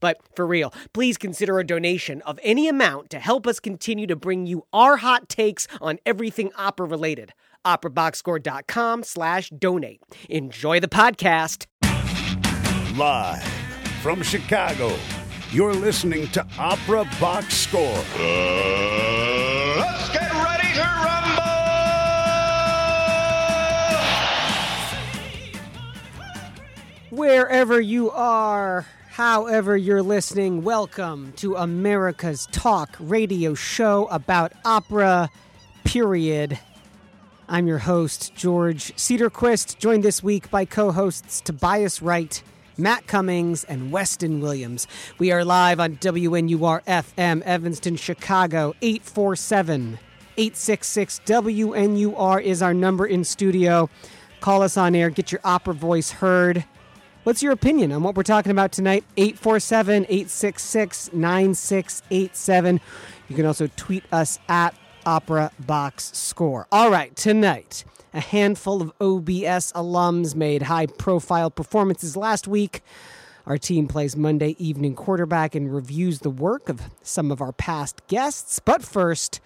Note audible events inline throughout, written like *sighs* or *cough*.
But for real, please consider a donation of any amount to help us continue to bring you our hot takes on everything opera related operaboxscore.com slash donate. Enjoy the podcast. Live from Chicago, you're listening to Opera Box Score. let's get ready to rumble! Wherever you are, however you're listening, welcome to America's Talk radio show about opera, period. I'm your host, George Cedarquist, joined this week by co hosts Tobias Wright, Matt Cummings, and Weston Williams. We are live on WNUR FM, Evanston, Chicago, 847 866 WNUR is our number in studio. Call us on air, get your opera voice heard. What's your opinion on what we're talking about tonight? 847 866 9687. You can also tweet us at Opera Box Score. All right, tonight, a handful of OBS alums made high profile performances last week. Our team plays Monday evening quarterback and reviews the work of some of our past guests. But first,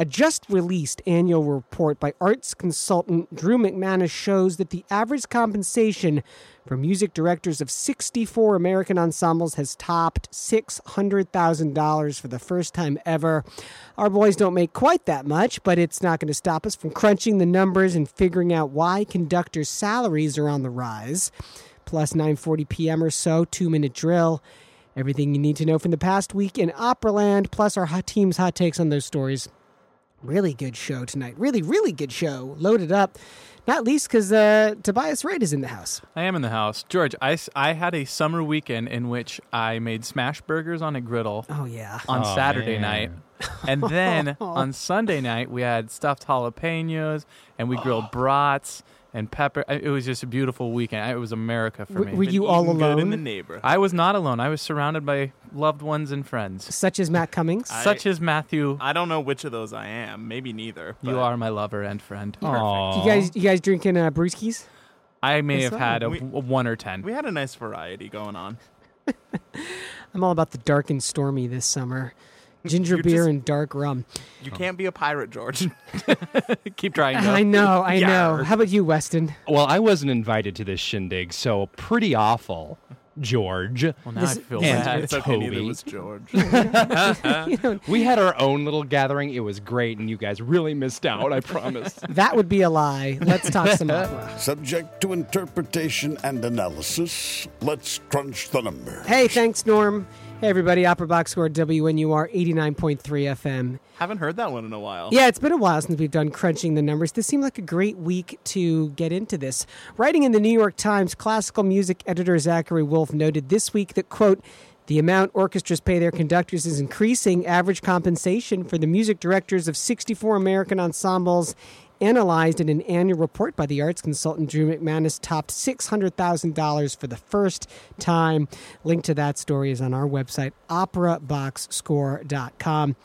a just released annual report by arts consultant Drew McManus shows that the average compensation for music directors of 64 American ensembles has topped $600,000 for the first time ever. Our boys don't make quite that much, but it's not going to stop us from crunching the numbers and figuring out why conductors' salaries are on the rise. Plus 9:40 p.m. or so, 2-minute drill. Everything you need to know from the past week in Operaland, plus our hot team's hot takes on those stories. Really good show tonight. Really, really good show. Loaded up. Not least because uh, Tobias Wright is in the house. I am in the house. George, I, I had a summer weekend in which I made smash burgers on a griddle Oh, yeah. on Oh, Saturday man. night. And then *laughs* on Sunday night, we had stuffed jalapenos and we grilled brats and pepper. It was just a beautiful weekend. It was America for W- me. were you all Eating good in alone? the neighborhood. I was not alone. I was surrounded by loved ones and friends, Such as Matt Cummings. I- such as Matthew. I don't know which of those I am. Maybe neither. you are my lover and friend. Perfect. you guys, you guys drinking uh, brewskis? I may That's have had a, right. a one or ten. We had a nice variety going on. *laughs* I'm all about the dark and stormy this summer. Ginger You're beer just- and dark rum. You can't be a pirate, George. *laughs* *laughs* Keep trying. I know, I know. How about you, Weston? Well, I wasn't invited to this shindig, so pretty awful, George. Well, now This- I feel Yeah, bad. it's okay. Neither Toby. was George. *laughs* We had our own little gathering. It was great, and you guys really missed out, I promise. That would be a lie. Let's talk some opera. Subject to interpretation and analysis, let's crunch the number. Hey, thanks, Norm. Hey, everybody. Opera Box Score WNUR 89.3 FM. Haven't heard that one in a while. Yeah, it's been a while since we've done crunching the numbers. This seemed like a great week to get into this. Writing in the New York Times, classical music editor Zachary Woolfe noted this week that, quote, the amount orchestras pay their conductors is increasing. Average compensation for the music directors of 64 American ensembles analyzed in an annual report by the arts consultant Drew McManus topped $600,000 for the first time. Link to that story is on our website, operaboxscore.com.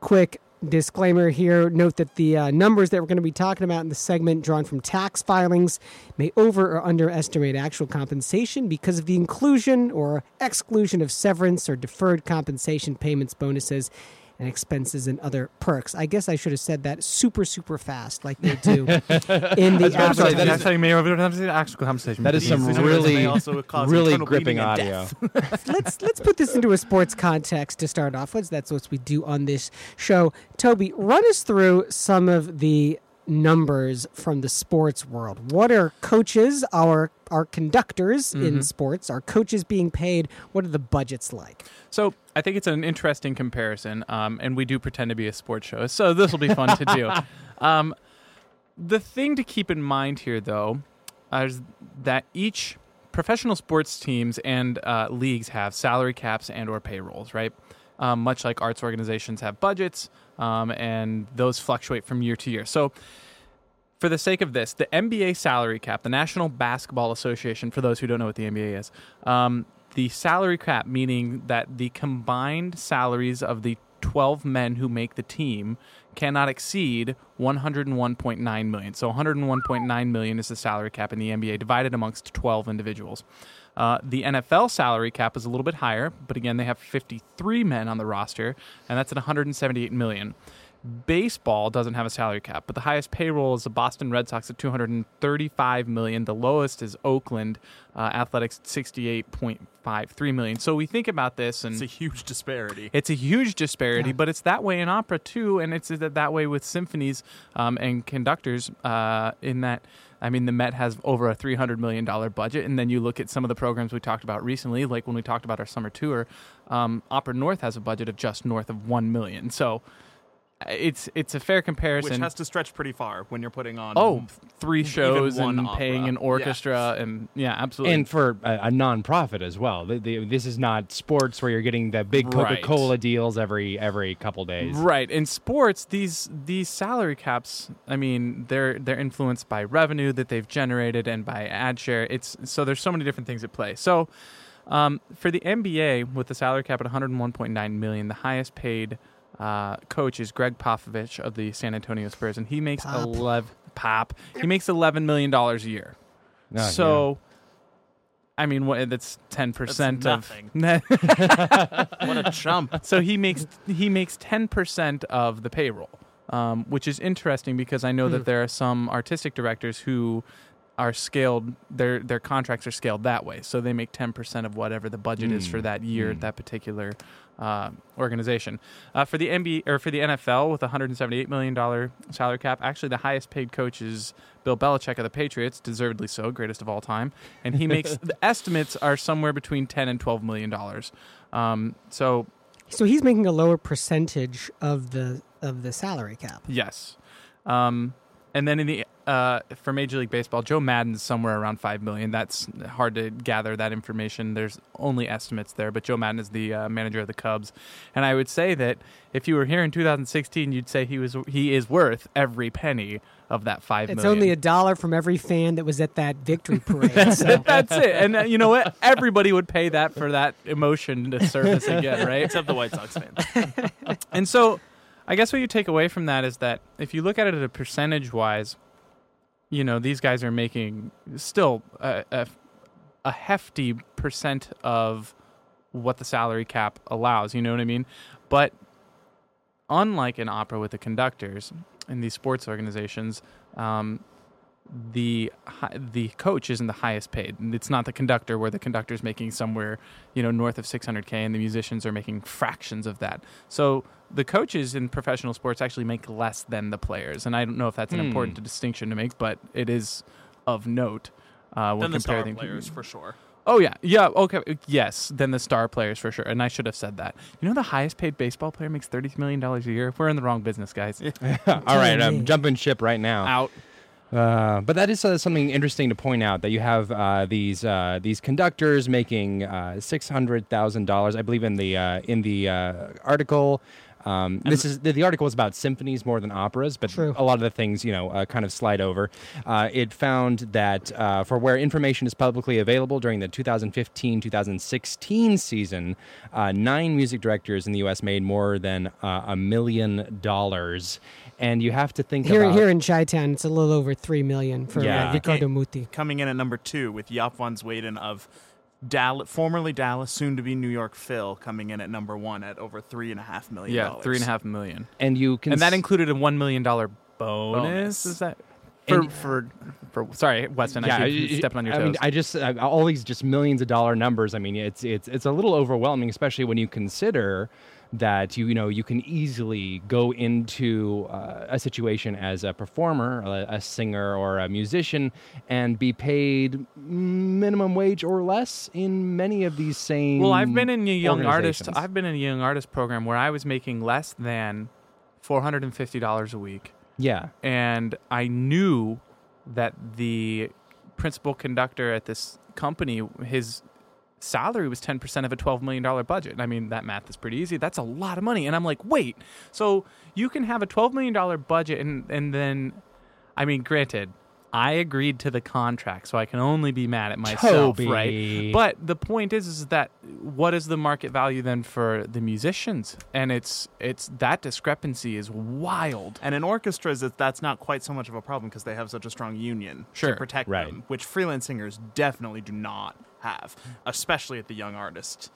Quick disclaimer here note that the uh, numbers that we're going to be talking about in the segment drawn from tax filings may over or underestimate actual compensation because of the inclusion or exclusion of severance or deferred compensation payments bonuses and expenses and other perks. I guess I should have said that super, super fast, like they do in the *laughs* about to say, advertising. that is- That's how you may have the actual conversation. That is These some numbers really, may also cause really gripping audio. *laughs* let's let's put this into a sports context to start off with. That's what we do on this show. Toby, run us through some of the numbers from the sports world. What are coaches, our our conductors in sports, are coaches being paid? What are the budgets like? So I think it's an interesting comparison, um, and we do pretend to be a sports show, so this will be fun to do. *laughs* Um, the thing to keep in mind here, though, is that each professional sports teams and uh, leagues have salary caps and or payrolls, right? Um, much like arts organizations have budgets, um, and those fluctuate from year to year. So, for the sake of this, the NBA salary cap, the National Basketball Association, for those who don't know what the NBA is, um, the salary cap meaning that the combined salaries of the 12 men who make the team cannot exceed 101.9 million. So 101.9 million is the salary cap in the NBA divided amongst 12 individuals. Uh, the NFL salary cap is a little bit higher, but again, they have 53 men on the roster, and that's at 178 million. Baseball doesn't have a salary cap, but the highest payroll is the Boston Red Sox at 235 million. The lowest is Oakland uh, Athletics, 68.53 million. So we think about this, and It's a huge disparity. it's a huge disparity, but it's that way in opera too, and it's that that way with symphonies um, and conductors. Uh, in that, I mean, the Met has over a three hundred million dollar budget, and then you look at some of the programs we talked about recently, like when we talked about our summer tour. Um, opera North has a budget of just north of one million. So it's it's a fair comparison. Which has to stretch pretty far when you're putting on. oh, three shows and opera. paying an Yeah. orchestra, and yeah, absolutely. and for a, a non-profit as well. The, the, this is not sports where you're getting the big Coca-Cola deals every every couple days. Right. In sports, these these salary caps, I mean, they're they're influenced by revenue that they've generated and by ad share. It's so there's so many different things at play. So um, for the NBA, with the salary cap at 101.9 million, the highest paid uh, coach is Gregg Popovich of the San Antonio Spurs, and he makes Pop. 11 pop. He makes 11 million dollars a year. Oh, so. I mean, what? That's ten percent of. *laughs* what a chump. so he makes he makes ten percent of the payroll, um, which is interesting because I know that there are some artistic directors who are scaled their their contracts are scaled that way, so they make ten percent of whatever the budget is for that year at that particular uh, organization. Uh, for the NBA or for the NFL with a hundred and seventy eight million dollar salary cap, actually the highest paid coach is Bill Belichick of the Patriots, deservedly so, greatest of all time, and he makes *laughs* the estimates are somewhere between ten and twelve million dollars. Um, so So he's making a lower percentage of the of the salary cap. Yes. Um, and then in the uh, for Major League Baseball, Joe Maddon's somewhere around five million. That's hard to gather that information. There's only estimates there, but Joe Madden is the uh, manager of the Cubs, and I would say that if you were here in 2016, you'd say he was he is worth every penny of that five It's million. only a dollar from every fan that was at that victory parade. *laughs* so. That's it, and uh, you know what? Everybody would pay that for that emotion to surface again, *laughs* right? Except the White Sox fans. And so, I guess what you take away from that is that if you look at it at a percentage wise, you know, these guys are making still a, a, a hefty percent of what the salary cap allows. You know what I mean? But unlike an opera with the conductors in these sports organizations, um, the the coach isn't the highest paid. It's not the conductor where the conductor's making somewhere, you know, north of 600k and the musicians are making fractions of that. So the coaches in professional sports actually make less than the players. And I don't know if that's an Hmm. important distinction to make, but it is of note uh, when Then the star comparing players, for sure. Oh yeah, yeah. Okay, yes. Then the star players for sure, and I should have said that. You know, the highest paid baseball player makes thirty million dollars a year. If we're in the wrong business, guys. *laughs* All right. I'm jumping ship right now. Out. Uh, but that is uh, something interesting to point out that you have uh, these uh, these conductors making uh, six hundred thousand dollars, I believe, in the uh, in the uh, article. Um, this is the, the article is about symphonies more than operas, but True. a lot of the things you know uh, kind of slide over. Uh, it found that uh, for where information is publicly available during the 2015-2016 season, uh, nine music directors in the U.S. made more than a million dollars, and you have to think Here, about here in Chi Town, it's a little over three million for Yeah. uh, Riccardo Muti. Coming in at number two with Jaap van Zweden of Dallas, formerly Dallas, soon to be New York Phil, coming in at number one at over three and a half million. Yeah, dollars. three and a half million. and you can and that s- included a one million dollar bonus. Bonus. Is that for, for for sorry, Weston? yeah, I keep stepping on your toes. I mean, I just uh, all these just millions of dollar numbers. I mean, it's it's it's a little overwhelming, especially when you consider that you you know you can easily go into uh, a situation as a performer, a, a singer, or a musician, and be paid minimum wage or less in many of these same. well, I've been in a young artist. I've been in a young artist program where I was making less than four hundred and fifty dollars a week, yeah. and I knew that the principal conductor at this company, his salary was 10% of a $12 million budget. I mean, that math is pretty easy. That's a lot of money. And I'm like, wait, so you can have a $12 million budget and, and then, I mean, granted, I agreed to the contract, so I can only be mad at myself, Toby. right? But the point is, is that what is the market value then for the musicians? And it's it's that discrepancy is wild. And in orchestras, it, that's not quite so much of a problem because they have such a strong union Sure. to protect Right. them, which freelance singers definitely do not have, especially at the young artist.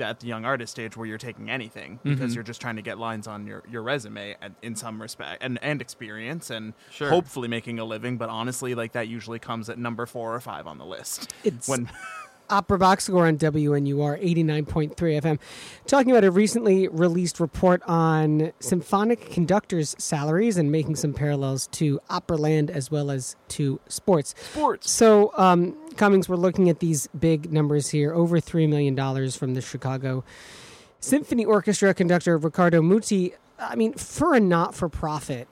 At the young artist stage, where you're taking anything because Mm-hmm. you're just trying to get lines on your, your resume and, in some respect and, and experience and Sure. hopefully making a living. But honestly, like that usually comes at number four or five on the list. It's when *laughs* Opera Box Score on WNUR 89.3 FM, talking about a recently released report on symphonic conductors' salaries and making some parallels to Operaland as well as to sports. Sports. So, um, Cummings, we're looking at these big numbers here over $3 million from the Chicago Symphony Orchestra conductor Riccardo Muti. I mean, for a not for profit,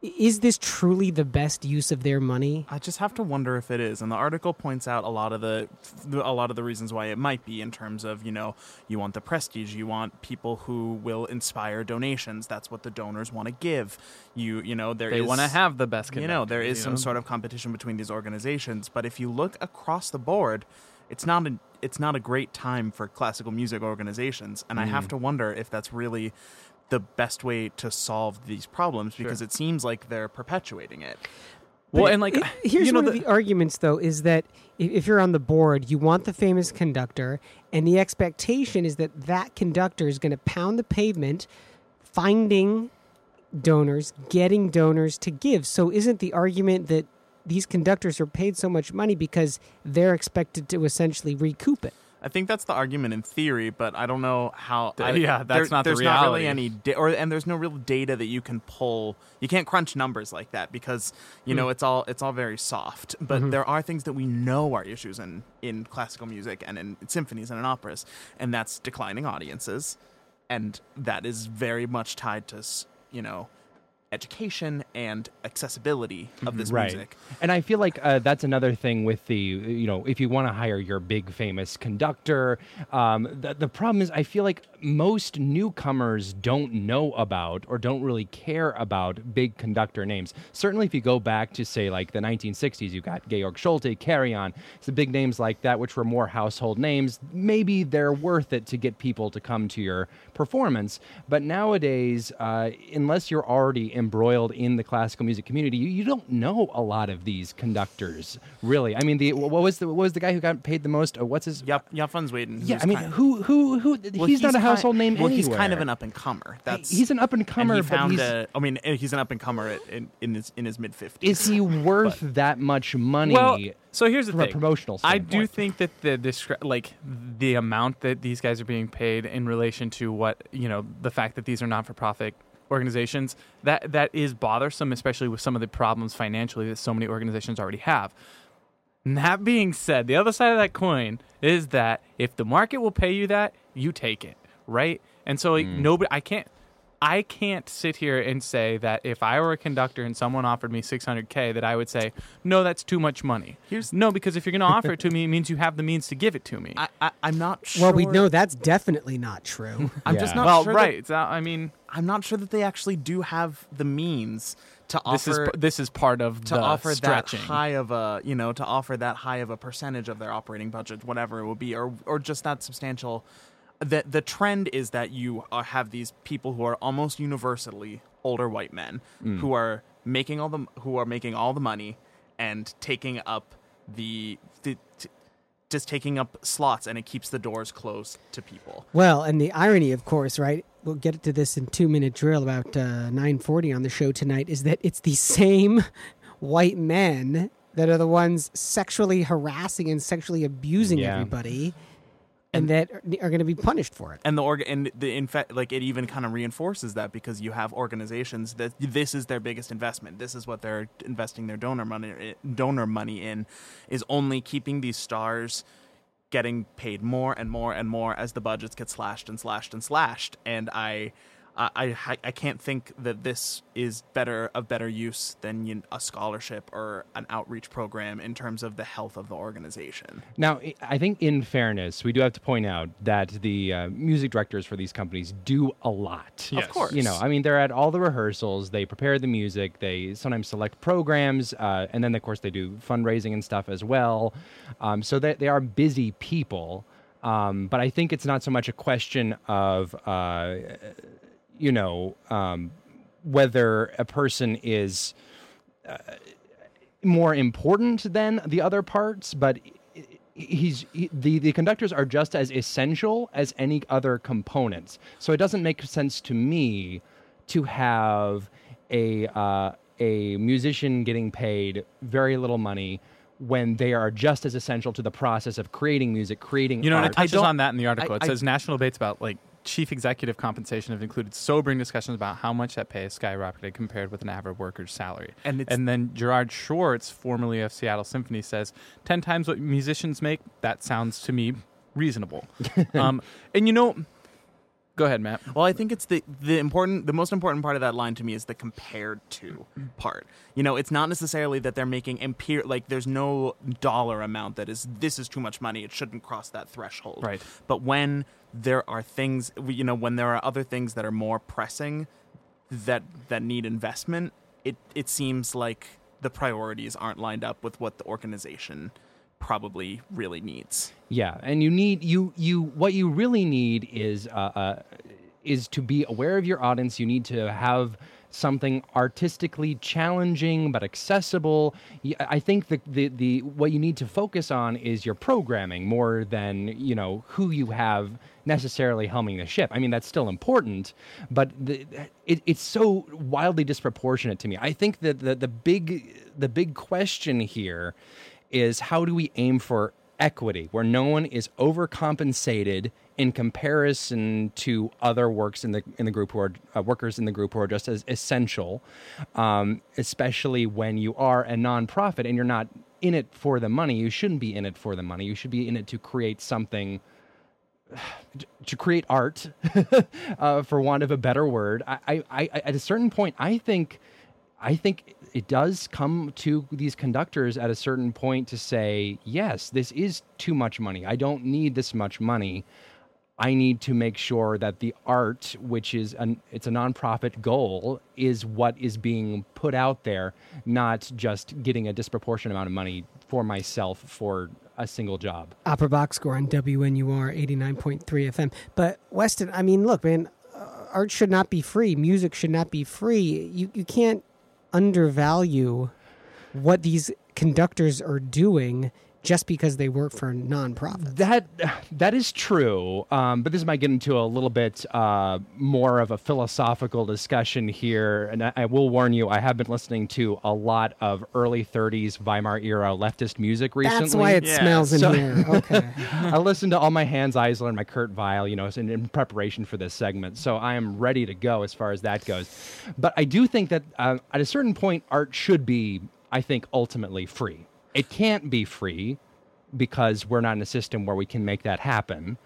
is this truly the best use of their money? I just have to wonder if it is. And the article points out a lot of the a lot of the reasons why it might be in terms of, you know, you want the prestige, you want people who will inspire donations. That's what the donors want to give. You you know, there They is- want to have the best you know, there is conductors, is some know? sort of competition between these organizations, but if you look across the board, it's not a it's not a great time for classical music organizations, and I Mm. have to wonder if that's really the best way to solve these problems because it seems like they're perpetuating it. Well, But and like it- *sighs* here's you know, one of the arguments, though, is that if you're on the board, you want the famous conductor, and the expectation is that that conductor is going to pound the pavement, finding donors, getting donors to give. So, isn't the argument that these conductors are paid so much money because they're expected to essentially recoup it? I think that's the argument in theory, but I don't know how. I, yeah, that's not the there's not really any, da- or and there's no real data that you can pull. You can't crunch numbers like that because you Hmm. know it's all it's all very soft. But there are things that we know are issues in in classical music and in symphonies and in operas, and that's declining audiences, and that is very much tied to you know education and accessibility of this right. music. And I feel like uh, that's another thing with the, you know, if you want to hire your big famous conductor, um, the, the problem is I feel like most newcomers don't know about or don't really care about big conductor names. Certainly, if you go back to say like the 1960s, you got Georg Solti, Carry On, some big names like that, which were more household names. Maybe they're worth it to get people to come to your performance. But nowadays, uh, unless you're already embroiled in the classical music community, you, you don't know a lot of these conductors, really. I mean, the what was the what was the guy who got paid the most? Uh, what's his? Yep, Japan Sweden. Yeah, I mean, kind- who who who? Well, he's, not a household name Well, anywhere. he's kind of an up and comer. That's he's an up and comer, he found he's, a. I mean, he's an up and comer in, in his in his mid fifties. is he *laughs* worth that much money? Well, so here's the from a thing. promotional I do think that the discre- like the amount that these guys are being paid in relation to what you know the fact that these are not for profit organizations that that is bothersome, especially with some of the problems financially that so many organizations already have. That being said, the other side of that coin is that if the market will pay you that, you take it, right? And so like, Mm. nobody, I can't, I can't sit here and say that if I were a conductor and someone offered me 600k, that I would say, no, that's too much money. Here's- no, because if you're going to offer it to me, it means you have the means to give it to me. I, I I'm not sure. Well, we know that's definitely not true. *laughs* I'm just Yeah. not well, sure. right. That, uh, I mean, I'm not sure that they actually do have the means to offer. this is offer this is part of to the offer stretching. that high of a you know to offer that high of a percentage of their operating budget, whatever it would be, or or just that substantial. The the trend is that you are, have these people who are almost universally older white men Mm. who are making all the who are making all the money and taking up the, the t- just taking up slots, and it keeps the doors closed to people. Well, and the irony, of course, right? We'll get to this in two minute drill about uh, nine forty on the show tonight. Is that it's the same *laughs* white men that are the ones sexually harassing and sexually abusing Yeah. everybody, and, that are, are going to be punished for it. and the org and the in fact like it even kind of reinforces that because you have organizations that this is their biggest investment this is what they're investing their donor money eh, donor money in is only keeping these stars getting paid more and more and more as the budgets get slashed and slashed and slashed and i I, I I can't think that this is better of better use than you a scholarship or an outreach program in terms of the health of the organization. Now, I- I think in fairness, we do have to point out that the uh, music directors for these companies do a lot. Yes. Of course. You know, I mean, they're at all the rehearsals, they prepare the music, they sometimes select programs, uh, and then, of course, they do fundraising and stuff as well. Um, so they, they are busy people. Um, but I think it's not so much a question of, uh, you know, um, whether a person is more important than the other parts, but he's he, the the conductors are just as essential as any other components. So it doesn't make sense to me to have a uh, a musician getting paid very little money when they are just as essential to the process of creating music, creating You know, and it touches on that in the article. I- it I- says national debates about like chief executive compensation have included sobering discussions about how much that pay is skyrocketed compared with an average worker's salary. And it's- then Gerard Schwarz, formerly of Seattle Symphony, says ten times what musicians make. That sounds to me reasonable. *laughs* um, and you know, go ahead, Matt. Well, I think it's the the important the most important part of that line to me is the compared to part. You know, it's not necessarily that they're making empir like there's no dollar amount that is this is too much money. It shouldn't cross that threshold. Right. But when there are things, you know, when there are other things that are more pressing that that need investment, it it seems like the priorities aren't lined up with what the organization probably really needs. Yeah, and you need you you what you really need is uh, uh, is to be aware of your audience. You need to have something artistically challenging but accessible. I think the, the the what you need to focus on is your programming more than you know who you have necessarily helming the ship. I mean that's still important, but the, it, it's so wildly disproportionate to me. I think that the the big the big question here is how do we aim for equity where no one is overcompensated in comparison to other works in the in the group who are uh, workers in the group who are just as essential um, especially when you are a nonprofit and you're not in it for the money you shouldn't be in it for the money you should be in it to create something *sighs* to create art, *laughs* uh, for want of a better word. I, I, I, at a certain point, I think, I think it does come to these conductors at a certain point to say, yes, this is too much money. I don't need this much money. I need to make sure that the art, which is an it's a nonprofit goal, is what is being put out there, not just getting a disproportionate amount of money for myself for a single job. Opera Box Score on WNUR 89.3 FM. But Weston, I mean, look, man, uh, art should not be free. Music should not be free. You you can't undervalue what these conductors are doing just because they work for nonprofits. That that is true, um, but this might get into a little bit uh, more of a philosophical discussion here. And I, I will warn you, I have been listening to a lot of early '30s Weimar era leftist music recently. That's why it Yeah. smells in So- here. *laughs* Okay. I listened to all my Hanns Eisler and my Kurt Weill, you know, in, in preparation for this segment. So I am ready to go as far as that goes. But I do think that uh, at a certain point, art should be, I think, ultimately free. It can't be free because we're not in a system where we can make that happen.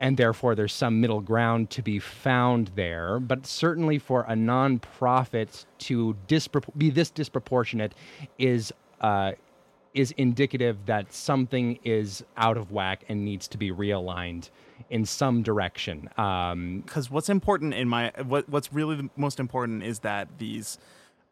And therefore, there's some middle ground to be found there. But certainly, for a nonprofit to dispro- be this disproportionate is uh, is indicative that something is out of whack and needs to be realigned in some direction. Um, because what's important in my what what's really the most important is that these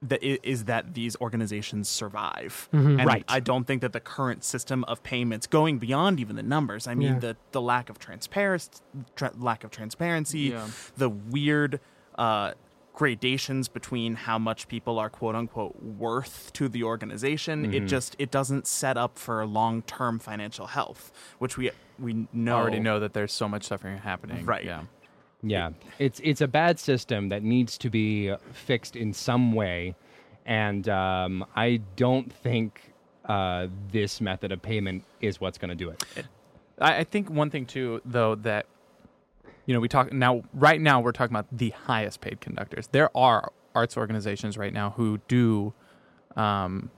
that i- is that these organizations survive and Right. i don't think that the current system of payments going beyond even the numbers i mean Yeah. the the lack of transparency tra- lack of transparency Yeah. the weird uh gradations between how much people are quote unquote worth to the organization it just it doesn't set up for long-term financial health which we we know Already know that there's so much suffering happening. Right. Yeah. Yeah, it's it's a bad system that needs to be fixed in some way, and um, I don't think uh, this method of payment is what's going to do it. I, I think one thing too, though, that you know, we talk now. Right now, we're talking about the highest paid conductors. There are arts organizations right now who do, um,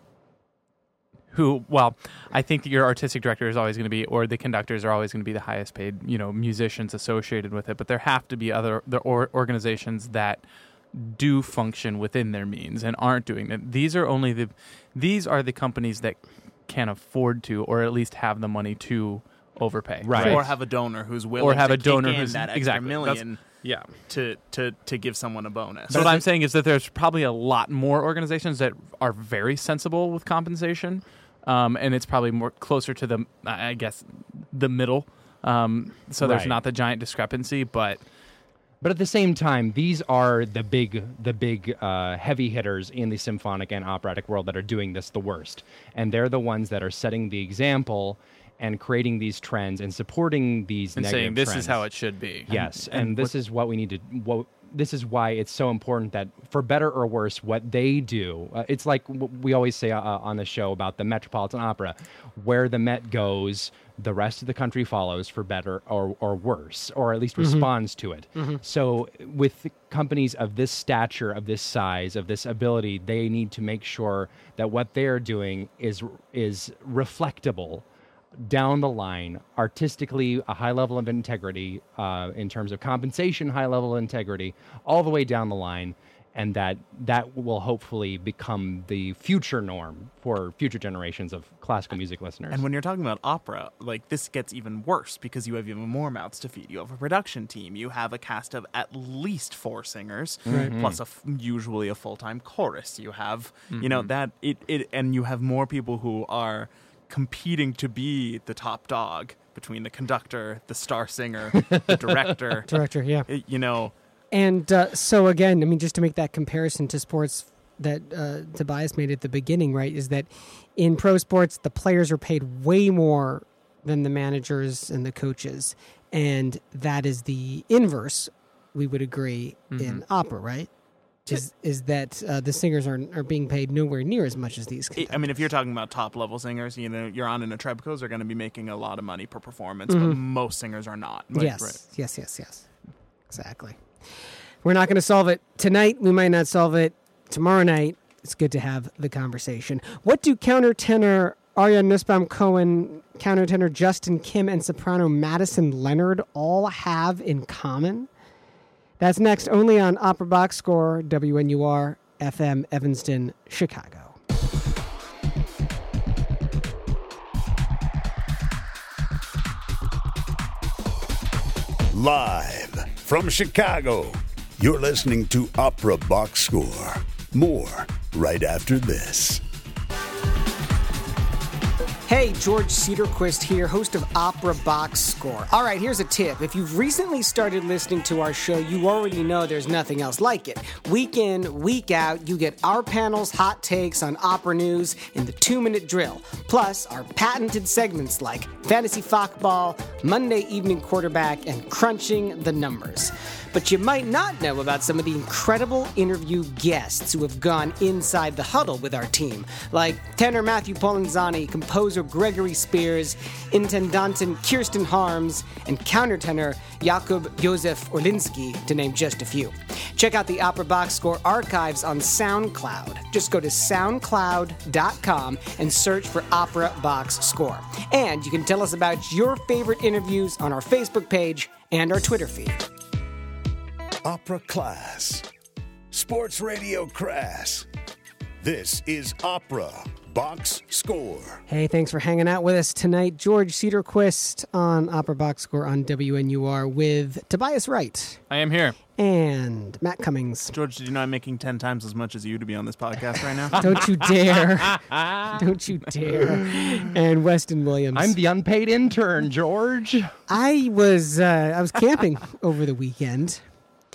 who well i think that your artistic director is always going to be or the conductors are always going to be the highest paid you know musicians associated with it but there have to be other the or, organizations that do function within their means and aren't doing it these are only the these are the companies that can afford to or at least have the money to overpay Right. Or have a donor who's willing or have to a donor who's that extra exactly that's- million yeah to, to, to give someone a bonus. So what I'm saying is that there's probably a lot more organizations that are very sensible with compensation, um, and it's probably more closer to the, I guess, the middle. Um, so there's Right. not the giant discrepancy, but But at the same time, these are the big, the big uh, heavy hitters in the symphonic and operatic world that are doing this the worst, and they're the ones that are setting the example and creating these trends and supporting these and negative saying this trends. is how it should be. Yes, and, this is what we need to. What this is why it's so important that, for better or worse, what they do. Uh, it's like w- we always say uh, on the show about the Metropolitan Opera, where the Met goes, the rest of the country follows for better or or worse, or at least responds to it. So, with companies of this stature, of this size, of this ability, they need to make sure that what they are doing is is reflectable down the line, artistically, a high level of integrity, uh, in terms of compensation, high level of integrity, all the way down the line, and that that will hopefully become the future norm for future generations of classical music listeners. And when you're talking about opera, like this gets even worse because you have even more mouths to feed. You have a production team. You have a cast of at least four singers, plus a f- usually a full time chorus. You have, you know, that it, it, and you have more people who are competing to be the top dog between the conductor, the star singer, the *laughs* director. Director, yeah. It- you know, And uh, so again, I mean, just to make that comparison to sports that uh, Tobias made at the beginning, right, is that in pro sports the players are paid way more than the managers and the coaches, and that is the inverse. We would agree in opera, right? Is is that uh, the singers are are being paid nowhere near as much as these? I- I mean, if you're talking about top level singers, you know, you're Anna Netrebko's are going to be making a lot of money per performance, but most singers are not. Like, yes, yes, yes, yes, exactly. We're not going to solve it tonight. We might not solve it tomorrow night. It's good to have the conversation. What do countertenor Aryeh Nussbaum Cohen, countertenor Justin Kim, and soprano Madison Leonard all have in common? That's next only on Opera Box Score, WNUR FM Evanston, Chicago. Live from Chicago, you're listening to Opera Box Score. More right after this. Hey, George Cedarquist here, host of Opera Box Score. All right, here's a tip. If you've recently started listening to our show, you already know there's nothing else like it. Week in, week out, you get our panel's hot takes on opera news in the two minute drill, plus our patented segments like Fantasy Fockball, Monday Evening Quarterback, and Crunching the Numbers. But you might not know about some of the incredible interview guests who have gone inside the huddle with our team, like tenor Matthew Polenzani, composer Gregory Spears, intendantin Kirsten Harms, and countertenor Jakub Josef Orlinski, to name just a few. Check out the Opera Box Score archives on SoundCloud. Just go to soundcloud.com and search for Opera Box Score. And you can tell us about your favorite interviews on our Facebook page and our Twitter feed. Opera Class. Sports Radio Crass. This is Opera Box Score. Hey, thanks for hanging out with us tonight. George Cedarquist on Opera Box Score on WNUR with Tobias Wright I am here. and Matt Cummings. George, did you know I'm making 10 times as much as you to be on this podcast right now? *laughs* Don't you dare. *laughs* Don't you dare. And Weston Williams. I'm the unpaid intern, George. I was uh, I was camping over the weekend.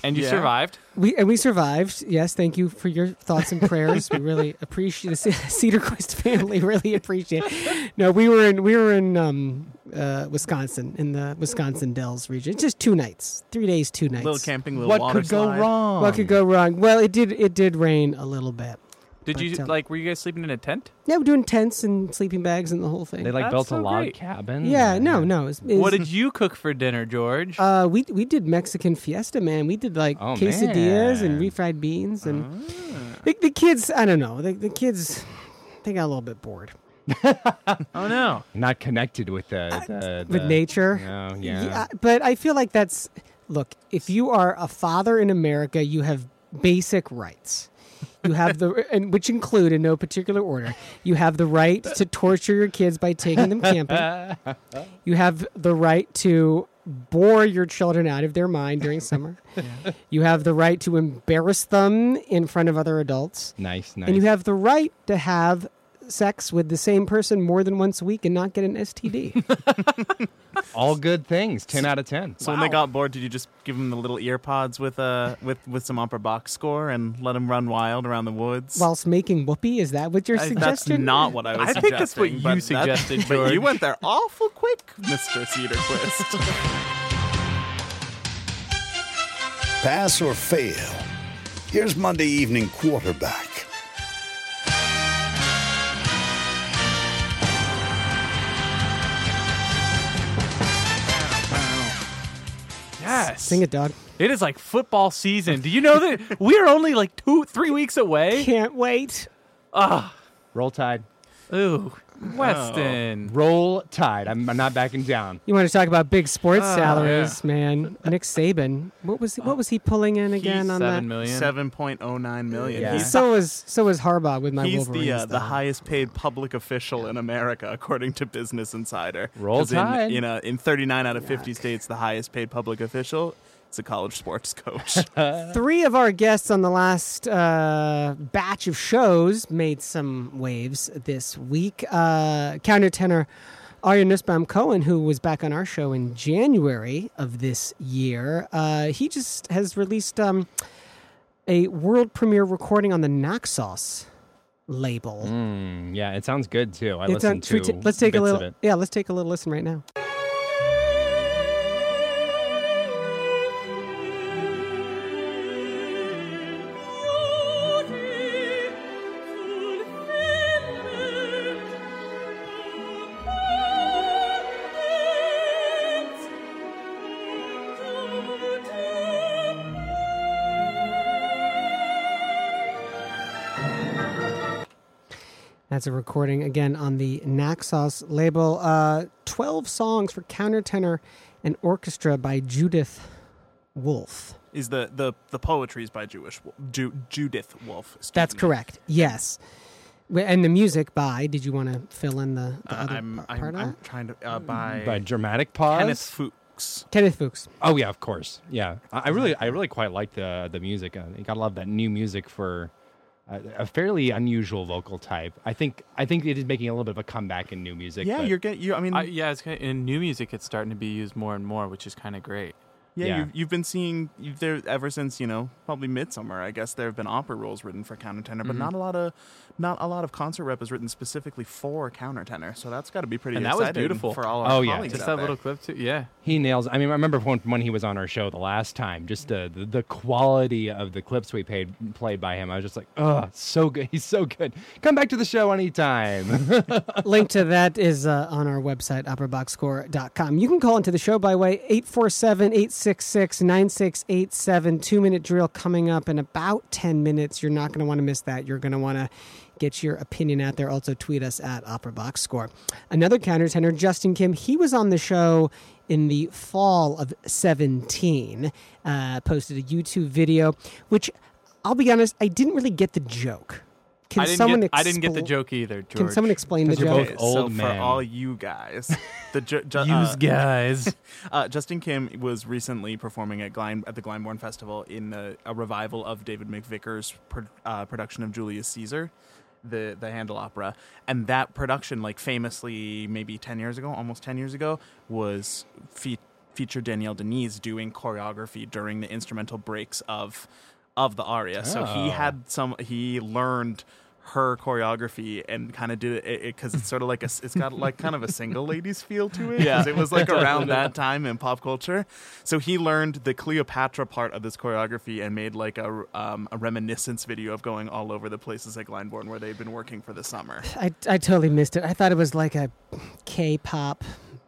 And you Yeah. survived. We and we survived. Yes, thank you for your thoughts and prayers. we really *laughs* appreciate the Ce- Cedarquist family. Really appreciate. It. No, we were in we were in um, uh, Wisconsin in the Wisconsin Dells region. Just two nights, three days, two nights. little camping, little What water could go wrong? What could go wrong? Well, it did. It did rain a little bit. Did you But, um, like? Were you guys sleeping in a tent? Yeah, we're doing tents and sleeping bags and the whole thing. They like That's built so a log great. cabin. yeah, and- no, no. It's, it's, What did you cook for dinner, George? Uh, we we did Mexican fiesta, man. We did like Oh, quesadillas and refried beans, and the, the kids. I don't know. The, the kids, they got a little bit bored. *laughs* Oh no. Not connected with the, the, with nature. No, yeah. but I feel like that's look. If you are a father in America, you have basic rights. You have the, and which include in no particular order. You have the right to torture your kids by taking them camping. *laughs* You have the right to bore your children out of their mind during *laughs* summer. You have the right to embarrass them in front of other adults. Nice, nice. And you have the right to have sex with the same person more than once a week and not get an STD. *laughs* all good things. Ten out of ten. So when they got bored, did you just give them the little ear pods with uh with with some opera box score and let them run wild around the woods? Whilst making whoopee, is that what you're I- suggesting? that's not what I was. I think that's what you but that- suggested, *laughs* but you went there awful quick, Mister Cedarquist. Pass or fail? Here's Monday Evening Quarterback. Yes. Sing it, dog. It is like football season. Do you know that we're only like two, three weeks away? Can't wait. Roll Tide. Ooh, Weston. Roll Tide. I'm, I'm not backing down. You want to talk about big sports Oh, salaries, man? Nick Saban. What was what was he pulling in again on Seven that? million. Seven point oh nine million. Yeah. He's, So was so was Harbaugh with my he's Wolverines. the uh, the though. highest paid public official in America, according to Business Insider. Roll 'Cause in, Tide. In, uh, in 39 out of 50 states, the highest paid public official is a college sports *laughs* coach. *laughs* Three of our guests on the last uh, batch of shows made some waves this week. Uh, countertenor Aryeh Nussbaum Cohen, who was back on our show in January of this year, uh, he just has released um, a world premiere recording on the Naxos label. Mm, yeah, it sounds good too. I It's listened should to ta- let's take a bits of little. Yeah, let's take a little listen right now. That's a recording again on the Naxos label. Uh, Twelve songs for countertenor and orchestra by Judith Wolf. is the, the, the poetry is by Jewish Wo- Ju- Judith Wolf. That's me. correct. Yes, and the music by. Did you want to fill in the, the Uh, other I'm, par- I'm, part of I'm that? trying to uh, by, By dramatic pause. Kenneth Fuchs. Kenneth Fuchs. Oh yeah, of course. Yeah, I, I really, I really quite like the the music. Uh, you gotta love that new music for a, a fairly unusual vocal type. I think, I think it is making a little bit of a comeback in new music. Yeah, but- you're getting. You, I mean, I, yeah, it's kind in new music. It's starting to be used more and more, which is kind of great. Yeah, yeah. You've, you've been seeing you've there ever since you know probably Midsummer. I guess there have been opera roles written for countertenor, Mm-hmm. but not a lot of not a lot of concert rep is written specifically for countertenor. So that's got to be pretty. And that was beautiful. for all our Oh, yeah. Just that little clip too. Yeah. he nails. I mean, I remember when, when he was on our show the last time. Just the, the the quality of the clips we paid played by him. I was just like, oh, so good. He's so good. Come back to the show anytime. *laughs* Link to that is uh, on our website, operaboxscore.com. You can call into the show by way 847 866 9687. Two minute drill coming up in about 10 minutes. You're not going to want to miss that. You're going to want to get your opinion out there. Also, tweet us at Opera Box Score. Another countertenor, Justin Kim, he was on the show in the fall of 17, uh, posted a YouTube video, which I'll be honest, I didn't really get the joke. Can I didn't someone get. I didn't get the joke either. George. Can someone explain the joke? both Okay, so old for all you guys, the ju- ju- *laughs* Use uh, guys. *laughs* Uh, Justin Kim was recently performing at Glein at the Glyndebourne Festival in a, a revival of David McVicar's pro- uh, production of Julius Caesar, the the Handel opera, and that production, like famously, maybe ten years ago, almost ten years ago, was fe- featured Danielle de Niese doing choreography during the instrumental breaks of of the aria. So he Oh. had some. He learned her choreography and kind of did it because it's sort of like a it's got like kind of a single ladies feel to it 'cause Yeah. it was like *laughs* around that time in pop culture so he learned the cleopatra part of this choreography and made like a, um, a reminiscence video of going all over the places at glyndebourne where they've been working for the summer I, I totally missed it. I thought it was like a K-pop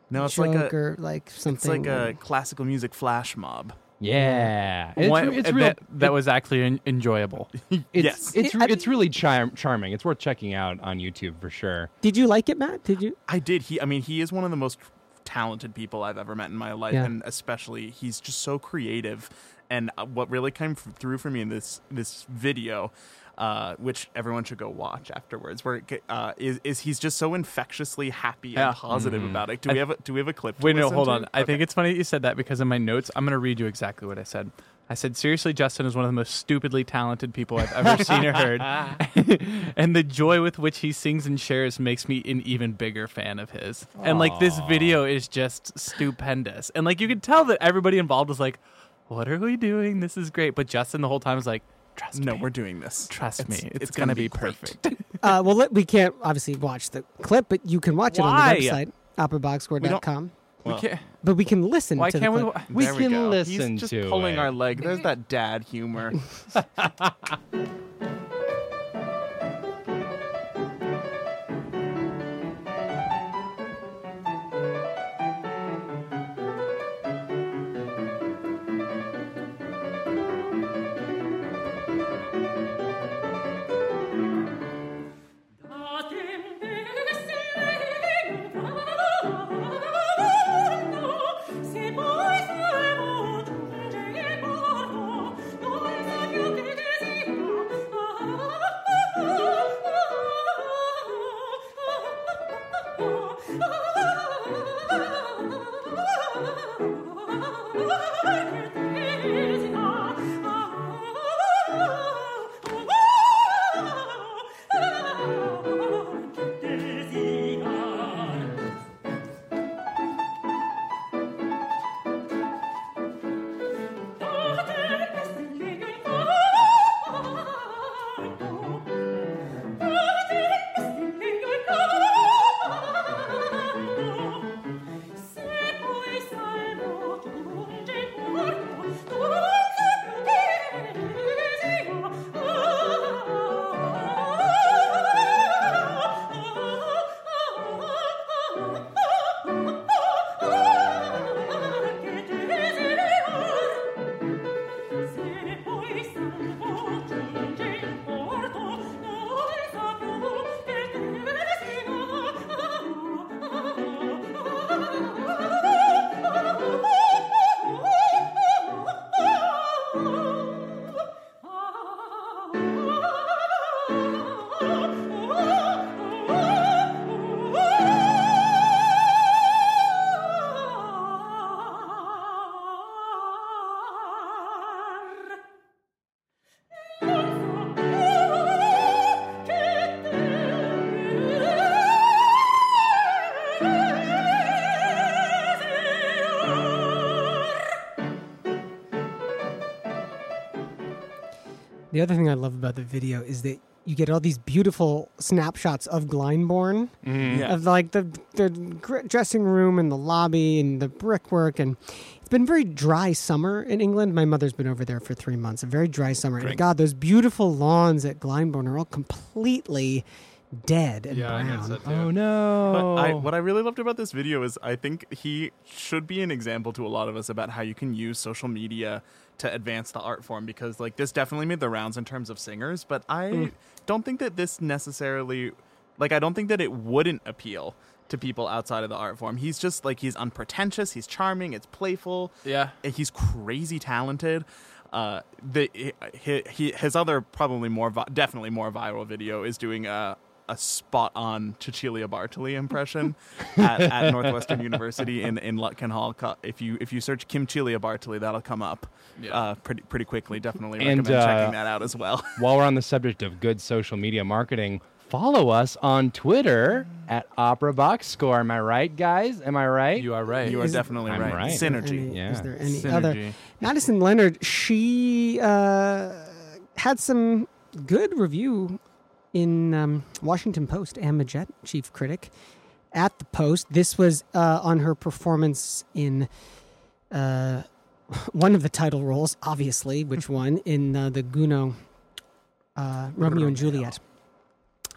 no it's joke like a or like something. it's like a classical music flash mob Yeah, it's, One- it's real. that, that was actually en- enjoyable. *laughs* it's, Yes. it's I- it's really char- charming. It's worth checking out on YouTube for sure. Did you like it, Matt? Did you? I did. He, I mean, he is one of the most talented people I've ever met in my life, Yeah. and especially he's just so creative. And uh, what really came through for me in this this video, uh, which everyone should go watch afterwards, where it, uh, is is he's just so infectiously happy Yeah. and positive about it. Do we have a, do we have a clip? to Wait, no, hold to? on. I think it's funny that you said that because in my notes, I'm going to read you exactly what I said. I said, seriously, Justin is one of the most stupidly talented people I've ever seen or heard. *laughs* *laughs* and the joy with which he sings and shares makes me an even bigger fan of his. And like this video is just stupendous. And like you could tell that everybody involved was like, what are we doing? This is great. But Justin the whole time was like, trust No, me. we're doing this. Trust me. It's, gonna going to be, great. perfect. *laughs* Uh, well, let, we can't obviously watch the clip, but you can watch it on the website operaboxscore.com. we can't, But we can listen why to can't the we? clip. We There can go. listen He's just to pulling it. our leg. There's that dad humor. *laughs* The other thing I love about the video is that you get all these beautiful snapshots of Glyndebourne, mm-hmm. Yeah. of like the the dressing room and the lobby and the brickwork, and it's been a very dry summer in England. My mother's been over there for three months. A very dry summer, and God, those beautiful lawns at Glyndebourne are all completely dead and brown. Oh no! But I, what I really loved about this video is I think he should be an example to a lot of us about how you can use social media to advance the art form because like this definitely made the rounds in terms of singers, but I don't think that this necessarily like I don't think that it wouldn't appeal to people outside of the art form. He's just like he's unpretentious, he's charming, it's playful. Yeah. and he's crazy talented. Uh, the he, he, his other probably more vi- definitely more viral video is doing a a spot on Cecilia Bartoli impression *laughs* at, at Northwestern University in in Lutkin Hall. If you if you search Kim Chilia Bartoli, that'll come up Yeah. uh, pretty pretty quickly. Definitely And, recommend uh, checking that out as well. *laughs* While we're on the subject of good social media marketing, follow us on Twitter at Opera Box Score. Am I right, guys? Am I right? You are right. you are Is- definitely I'm right. right. Synergy. Any- Yeah. Is there any Synergy. other? Madison Leonard, she uh, had some good review in um, Washington Post. Anne Midgette, chief critic at the Post. This was uh, on her performance in uh, *laughs* one of the title roles, obviously. Which one? In uh, the Gounod uh, Romeo and Juliet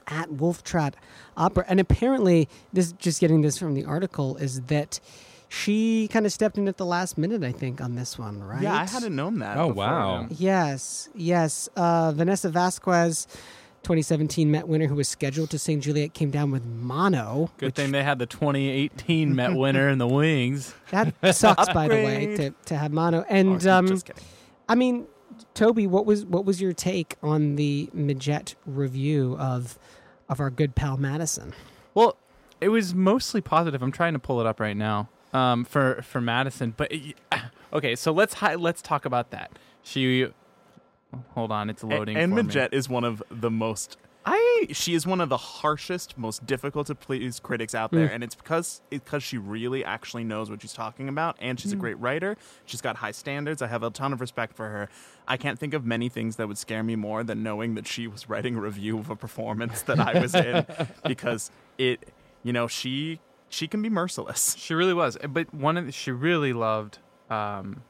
at Wolf Trap Opera. And apparently, this just getting this from the article is that she kind of stepped in at the last minute, I think, on this one, right? Yeah, I hadn't known that. Oh before. wow. Yes, yes. Uh, Vanessa Vasquez, 2017 Met winner, who was scheduled to sing Juliet, came down with mono. Good which- thing they had the 2018 Met *laughs* winner in the wings. That sucks, by the way, to, to have mono. Oh, And um, just kidding. I mean, Toby, what was what was your take on the Midgette review of of our good pal Madison? Well, it was mostly positive. I'm trying to pull it up right now um, for for Madison. But it- *sighs* okay, so let's hi- let's talk about that. She, hold on, it's loading. And for me. Is one of the most. I she is one of the harshest, most difficult to please critics out there, and it's because because she really actually knows what she's talking about, and she's a great writer. She's got high standards. I have a ton of respect for her. I can't think of many things that would scare me more than knowing that she was writing a review of a performance that I was in, *laughs* because it, you know, she she can be merciless. She really was, but one of the, she really loved um,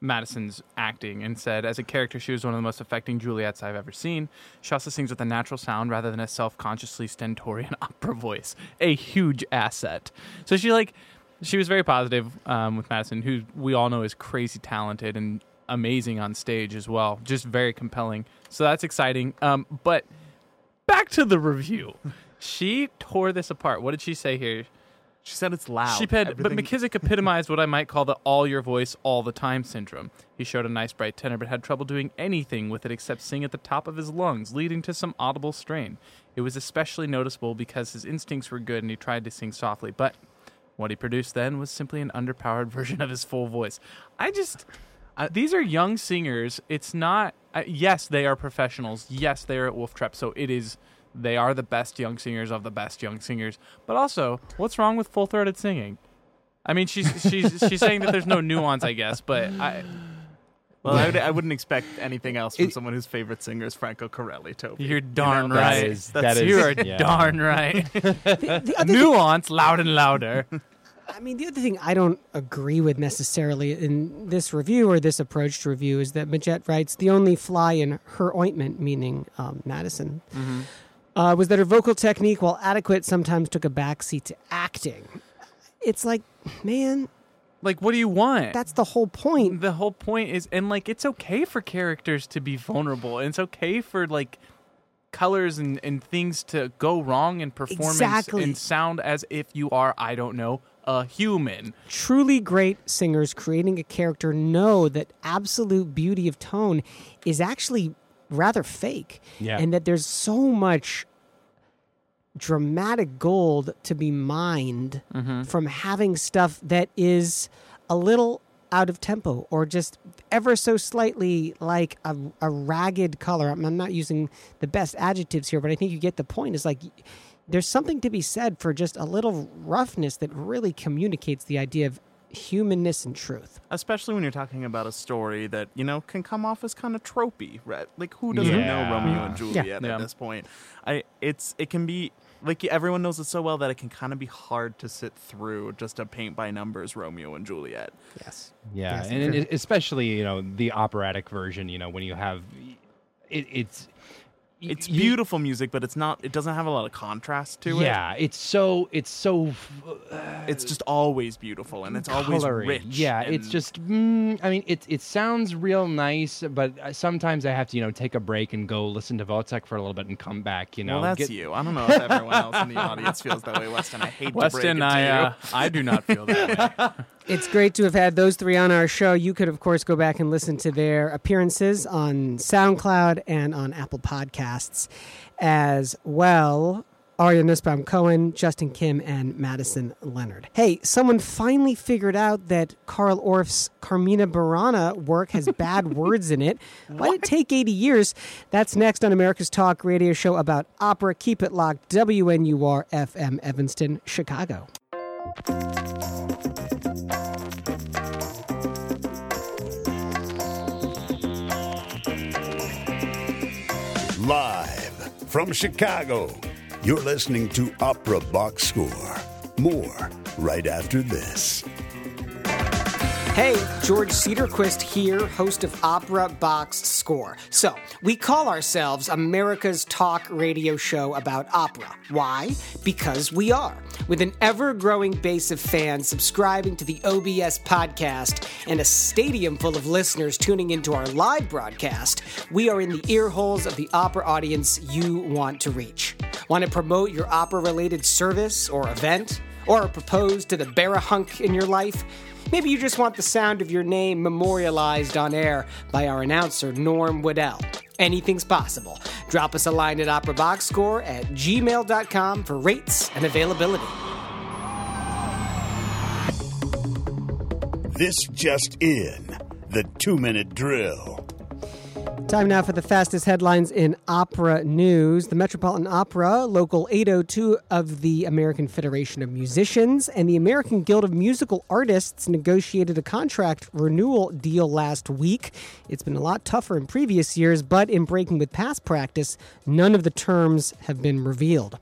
Madison's acting and said, as a character, she was one of the most affecting Juliets I've ever seen. She also sings with a natural sound rather than a self-consciously stentorian *laughs* opera voice, a huge asset. So she like, she was very positive um, with Madison, who we all know is crazy talented and amazing on stage as well, just very compelling. So that's exciting. Um, but back to the review. She tore this apart. What did she say here? She said it's loud. She said, but McKissick epitomized what I might call the all your voice all the time syndrome. He showed a nice bright tenor, but had trouble doing anything with it except sing at the top of his lungs, leading to some audible strain. It was especially noticeable because his instincts were good and he tried to sing softly, but what he produced then was simply an underpowered *laughs* version of his full voice. I just. I, these are young singers. It's not. Uh, yes, they are professionals. Yes, they are at Wolf Trap. So it is. They are the best young singers of the best young singers. But also, what's wrong with full throated singing? I mean, she's she's *laughs* she's saying that there's no nuance, I guess. But I, Well, I, would, I wouldn't expect anything else from It- someone whose favorite singer is Franco Corelli. Toby, you're darn know, right. is- that's- that is- you are yeah. darn right. *laughs* The, the other thing, nuance, loud and louder. I mean, the other thing I don't agree with necessarily in this review or this approach to review is that Midgette writes the only fly in her ointment, meaning um, Madison, uh, was that her vocal technique, while adequate, sometimes took a backseat to acting. It's like, man, Like, what do you want? that's the whole point. the whole point is and like it's okay for characters to be vulnerable and it's okay for like colors and, and things to go wrong in performance Exactly. and sound as if you are i don't know a human truly great singers creating a character know that absolute beauty of tone is actually rather fake. Yeah. And that there's so much dramatic gold to be mined from having stuff that is a little out of tempo or just ever so slightly like a, a ragged color. I'm, I'm not using the best adjectives here, but I think you get the point. Is like there's something to be said for just a little roughness that really communicates the idea of humanness and truth. especially when you're talking about a story that you know can come off as kind of tropey, right? Like who doesn't Yeah. know Romeo and Juliet Yeah. at this point? I it's it can be like everyone knows it so well that it can kind of be hard to sit through just a paint by numbers Romeo and Juliet. Yes. Yeah, Yes, and sure. it, especially you know the operatic version. You know when you have it, it's It's you- beautiful music, but it's not. It doesn't have a lot of contrast to it. Yeah, it's so it's so it's just always beautiful and it's always rich. Yeah, it's just. Mm, I mean, it it sounds real nice, but uh, sometimes I have to you know take a break and go listen to Votek for a little bit and come back. You know, Well, that's get- you. I don't know if everyone else in the audience feels that way, Weston. I hate to break weston it to i you. uh, i do not feel that way *laughs* It's great to have had those three on our show. You could, of course, go back and listen to their appearances on SoundCloud and on Apple Podcasts as well. Aryeh Nussbaum Cohen, Justin Kim, and Madison Leonard. Hey, someone finally figured out that Carl Orff's Carmina Burana work has bad *laughs* words in it. Why did it take 80 years? That's next on America's Talk radio show about opera. Keep it locked. WNUR FM Evanston, Chicago. From Chicago, you're listening to Opera Box Score. More right after this. Hey, George Cedarquist here, host of Opera Box Score. So, we call ourselves America's talk radio show about opera. Why? Because we are. With an ever growing base of fans subscribing to the OBS podcast and a stadium full of listeners tuning into our live broadcast, we are in the ear holes of the opera audience you want to reach. Want to promote your opera related service or event? Or propose to the barihunk in your life? Maybe you just want the sound of your name memorialized on air by our announcer, Norm Waddell. Anything's possible. Drop us a line at operaboxscore at gmail.com for rates and availability. This just in the two minute drill. Time now for the fastest headlines in opera news. The Metropolitan Opera, Local 802 of the American Federation of Musicians, and the American Guild of Musical Artists negotiated a contract renewal deal last week. It's been a lot tougher in previous years, but in breaking with past practice, none of the terms have been revealed.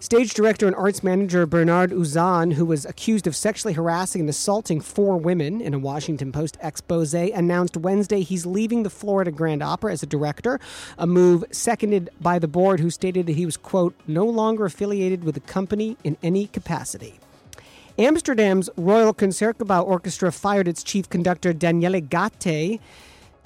Stage director and arts manager Bernard Uzan, who was accused of sexually harassing and assaulting four women in a Washington Post expose, announced Wednesday he's leaving the Florida Grand Opera as a director, a move seconded by the board, who stated that he was, quote, no longer affiliated with the company in any capacity. Amsterdam's Royal Concertgebouw Orchestra fired its chief conductor Daniele Gatti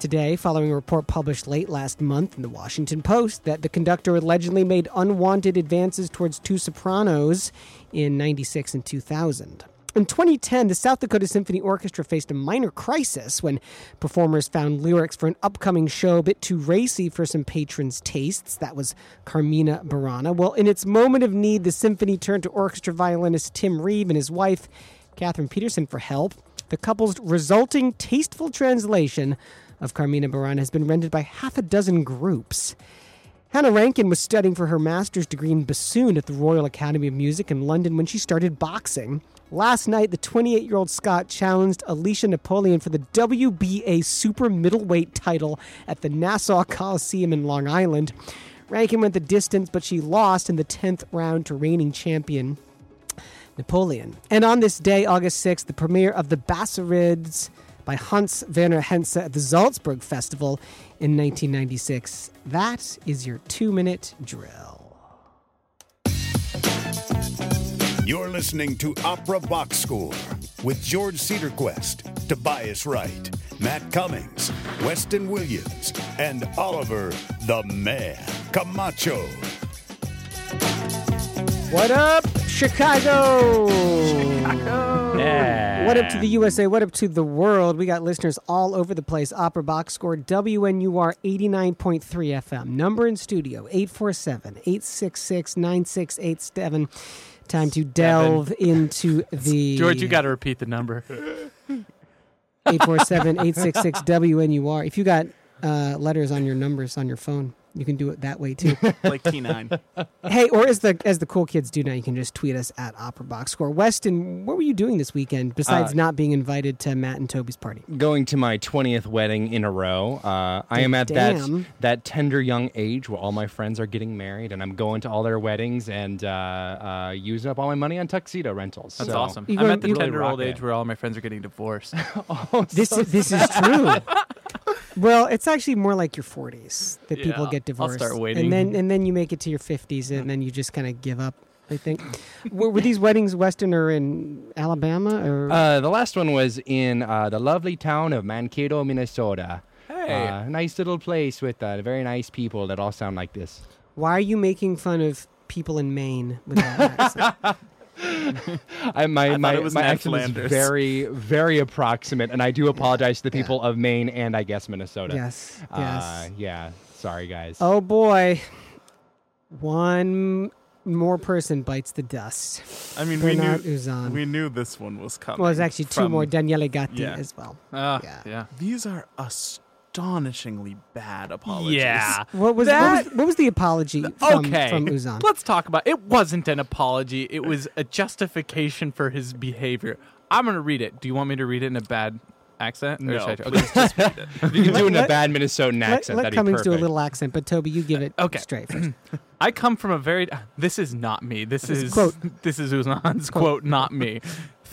today following a report published late last month in the Washington Post that the conductor allegedly made unwanted advances towards two sopranos in 96 and 2000. In 2010, the South Dakota Symphony Orchestra faced a minor crisis when performers found lyrics for an upcoming show a bit too racy for some patrons' tastes. That was Carmina Burana. Well, in its moment of need, the symphony turned to orchestra violinist Tim Reeve and his wife, Catherine Peterson, for help. The couple's resulting tasteful translation of Carmina Burana has been rendered by half a dozen groups. Hannah Rankin was studying for her master's degree in bassoon at the Royal Academy of Music in London when she started boxing. Last night, the 28 year old Scot challenged Alicia Napoleon for the WBA super middleweight title at the Nassau Coliseum in Long Island. Rankin went the distance, but she lost in the 10th round to reigning champion Napoleon. And on this day, August 6th, the premiere of the Bassarids by Hans Werner Henze at the Salzburg Festival in 1996. That is your two minute drill. You're listening to Opera Box Score with George Cedarquist, Tobias Wright, Matt Cummings, Weston Williams, and Oliver the Man Camacho. What up, Chicago? Yeah. What up to the USA? What up to the world? We got listeners all over the place. Opera Box Score, WNUR 89.3 FM. Number in studio, 847 866 9687. Time to delve into the. *laughs* George, you got to repeat the number. *laughs* 847 866 WNUR. If you got uh, letters on your numbers on your phone, you can do it that way too. *laughs* like T9. hey, or as the as the cool kids do now, you can just tweet us at Opera Box Score. Weston, what were you doing this weekend besides Uh, not being invited to Matt and Toby's party? Going to my 20th wedding in a row. Uh, I am at that Damn. that tender young age where all my friends are getting married, and I'm going to all their weddings and uh, uh, using up all my money on tuxedo rentals. That's So- awesome. You I'm go- at the you- tender old age it. where all my friends are getting divorced. *laughs* This is, this is true. *laughs* well, it's actually more like your 40s that Yeah, people I'll- get I'll divorced, start waiting. and then and then you make it to your 50s, and then you just kind of give up. I think. were, were these weddings Weston or in Alabama or? Uh, the last one was in uh, the lovely town of Mankato, Minnesota. Hey. Uh, nice little place with uh, very nice people that all sound like this. why are you making fun of people in Maine with that accent? *laughs* I, my thought my, it was my Ned accent is very very approximate, and I do apologize to the Yeah. people of Maine and I guess Minnesota. yes. Yes. Uh, yeah. Sorry, guys. Oh boy. One more person bites the dust. I mean, we knew Uzan. we knew this one was coming. well, there's actually two from- more Daniele Gatti Yeah. as well. Ah, Yeah. yeah. These are astonishingly bad apologies. Yeah. What was, That- what was what was the apology from, okay. from Uzan? Let's talk about it. Wasn't an apology. It was a justification for his behavior. I'm going to read it. Do you want me to read it in a bad accent? No, should I- please just read it. If *laughs* you can do it in a bad Minnesotan Let, accent, let that'd Cummings do a little accent, but Toby, you give it *laughs* Okay. straight first. *clears throat* I come from a very. This is not me. This is is quote. This is Uzan's quote, not me.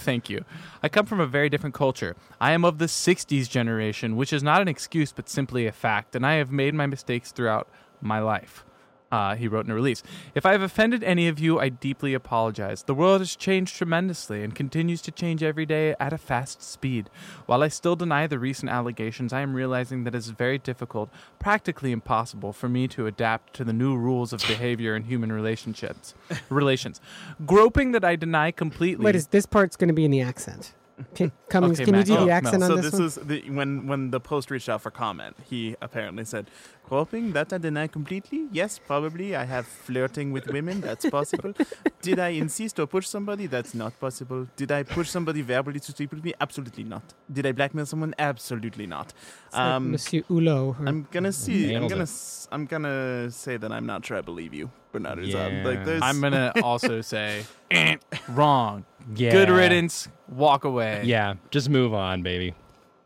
Thank you. I come from a very different culture. I am of the '60s generation, which is not an excuse, but simply a fact, and I have made my mistakes throughout my life. Uh, he wrote in a release. If I have offended any of you, I deeply apologize. The world has changed tremendously and continues to change every day at a fast speed. While I still deny the recent allegations, I am realizing that it is very difficult, practically impossible, for me to adapt to the new rules of behavior in human relationships. relations. Groping that I deny completely. Wait, is this part's going to be in the accent? Can, Cummings, Okay, can you do go. the accent No. on so this, this one? was the, when when the post reached out for comment. He apparently said, "Hoping that I deny completely. Yes, probably. I have flirting with women. That's possible. Did I insist or push somebody? That's not possible. Did I push somebody verbally to sleep with me? Absolutely not. Did I blackmail someone? Absolutely not. It's like Um, Monsieur Hulot. I'm gonna see. I'm Nailed gonna. it. s- I'm gonna say that I'm not sure I believe you, Bernard. Uzan. Yeah. Like there's. I'm gonna *laughs* also say eh, *laughs* wrong. Yeah. Good riddance. Walk away. Yeah, just move on, baby.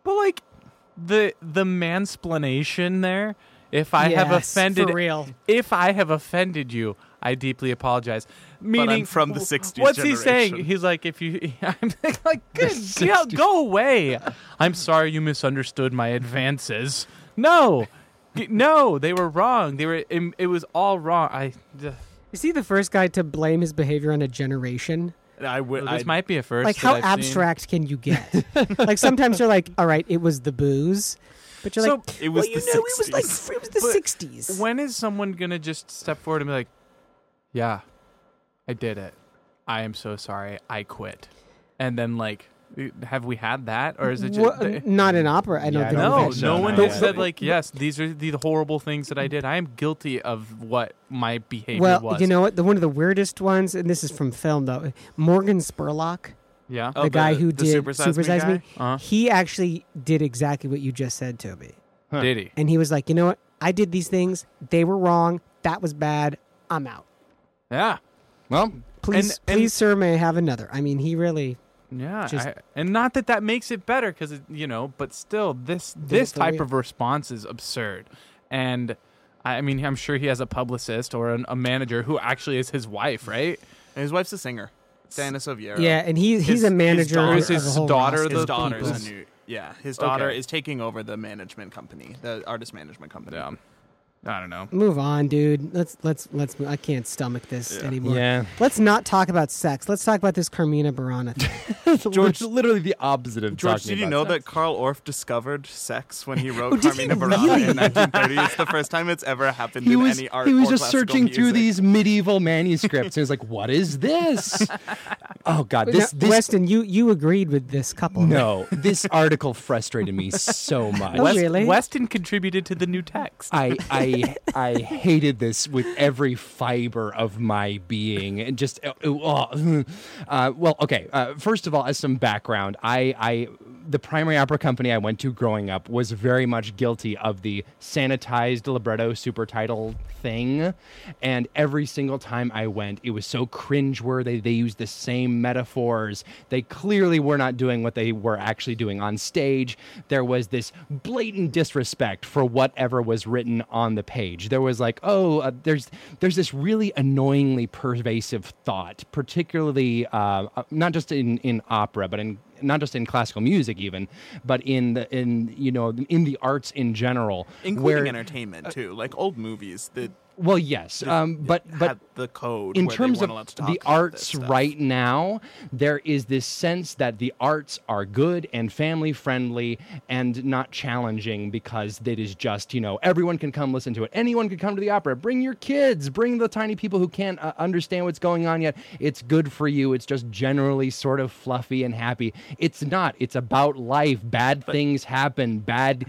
But like the the mansplanation there. If I have offended, for real. if I have offended you, I deeply apologize. Meaning, from the w- 60s What's he saying? He's like, if you, *laughs* I'm like, good, go, go away. I'm sorry you misunderstood my advances. No, G- *laughs* no, they were wrong. They were. It, it was all wrong. I. Is he the first guy to blame his behavior on a generation? I would. This I- might be a first. like, how I've seen. abstract can you get? *laughs* like, sometimes you're like, all right, it was the booze. But you're So, like, it was well, you the know, it was like, it was the But 60s. When is someone gonna just step forward and be like, "Yeah, I did it. I am so sorry. I quit," and then like, have we had that, or is it just Wha- not in opera. I don't Yeah, I don't no? we've think had- so, No one has said like, "Yes, these are the horrible things that I did. I am guilty of what my behavior Well, was." you know what? The one of the weirdest ones, and this is from film though. Morgan Spurlock, yeah. Oh, the guy the- who the did Super Size Me? Uh-huh. he actually did exactly what you just said, Toby. Huh. Did he? And he was like, you know what? I did these things. They were wrong. That was bad. I'm out. Yeah. Well, Please, And- and- please, sir, may I have another? I mean, he really. Yeah, Just- I- and not that that makes it better because you know, but still, this this type of response is absurd, and I I mean, I'm sure he has a publicist or an, a manager who actually is his wife, right? And his wife's a singer, Diana Soviero. Yeah, and he, he's His- a his manager. daughter- his a whole daughter the his daughter's a new. Yeah, his daughter Okay. is taking over the management company, the artist management company. Yeah, I don't know. Move on, dude. Let's let's let's. I can't stomach this Yeah. anymore. yeah. Let's not talk about sex. Let's talk about this Carmina Burana thing. *laughs* George, literally the opposite of George, talking did you about know sex. that Carl Orff discovered sex when he wrote Oh, did he Carmina Burana really? in 1930? It's the first time it's ever happened He in was any art. he was or just classical searching through music. these medieval manuscripts. and he was like, "What is this? *laughs* oh God, this Now, this Weston, you you agreed with this couple. right? no, this article frustrated me so *laughs* much. Oh, really? Weston contributed to the new text. I I I hated this with every fiber of my being, and just uh, uh, uh, well, okay. Uh, first of all, as some background, I I the primary opera company I went to growing up was very much guilty of the sanitized libretto super title thing, and every single time I went, it was so cringeworthy. They used the same metaphors. They clearly were not doing what they were actually doing on stage. There was this blatant disrespect for whatever was written on the page. There was like, oh, uh, there's there's this really annoyingly pervasive thought, particularly uh, uh, not just in in opera, but in not just in classical music even, but in the in you know in the arts in general, including where entertainment too, like old movies that well, yes, um, but but the code in terms of weren't allowed to talk the arts right now, there is this sense that the arts are good and family friendly and not challenging because it is just, you know, everyone can come listen to it. Anyone can come to the opera. Bring your kids, bring the tiny people who can't uh, understand what's going on yet. It's good for you. It's just generally sort of fluffy and happy. It's not. It's about life. Bad things happen. Bad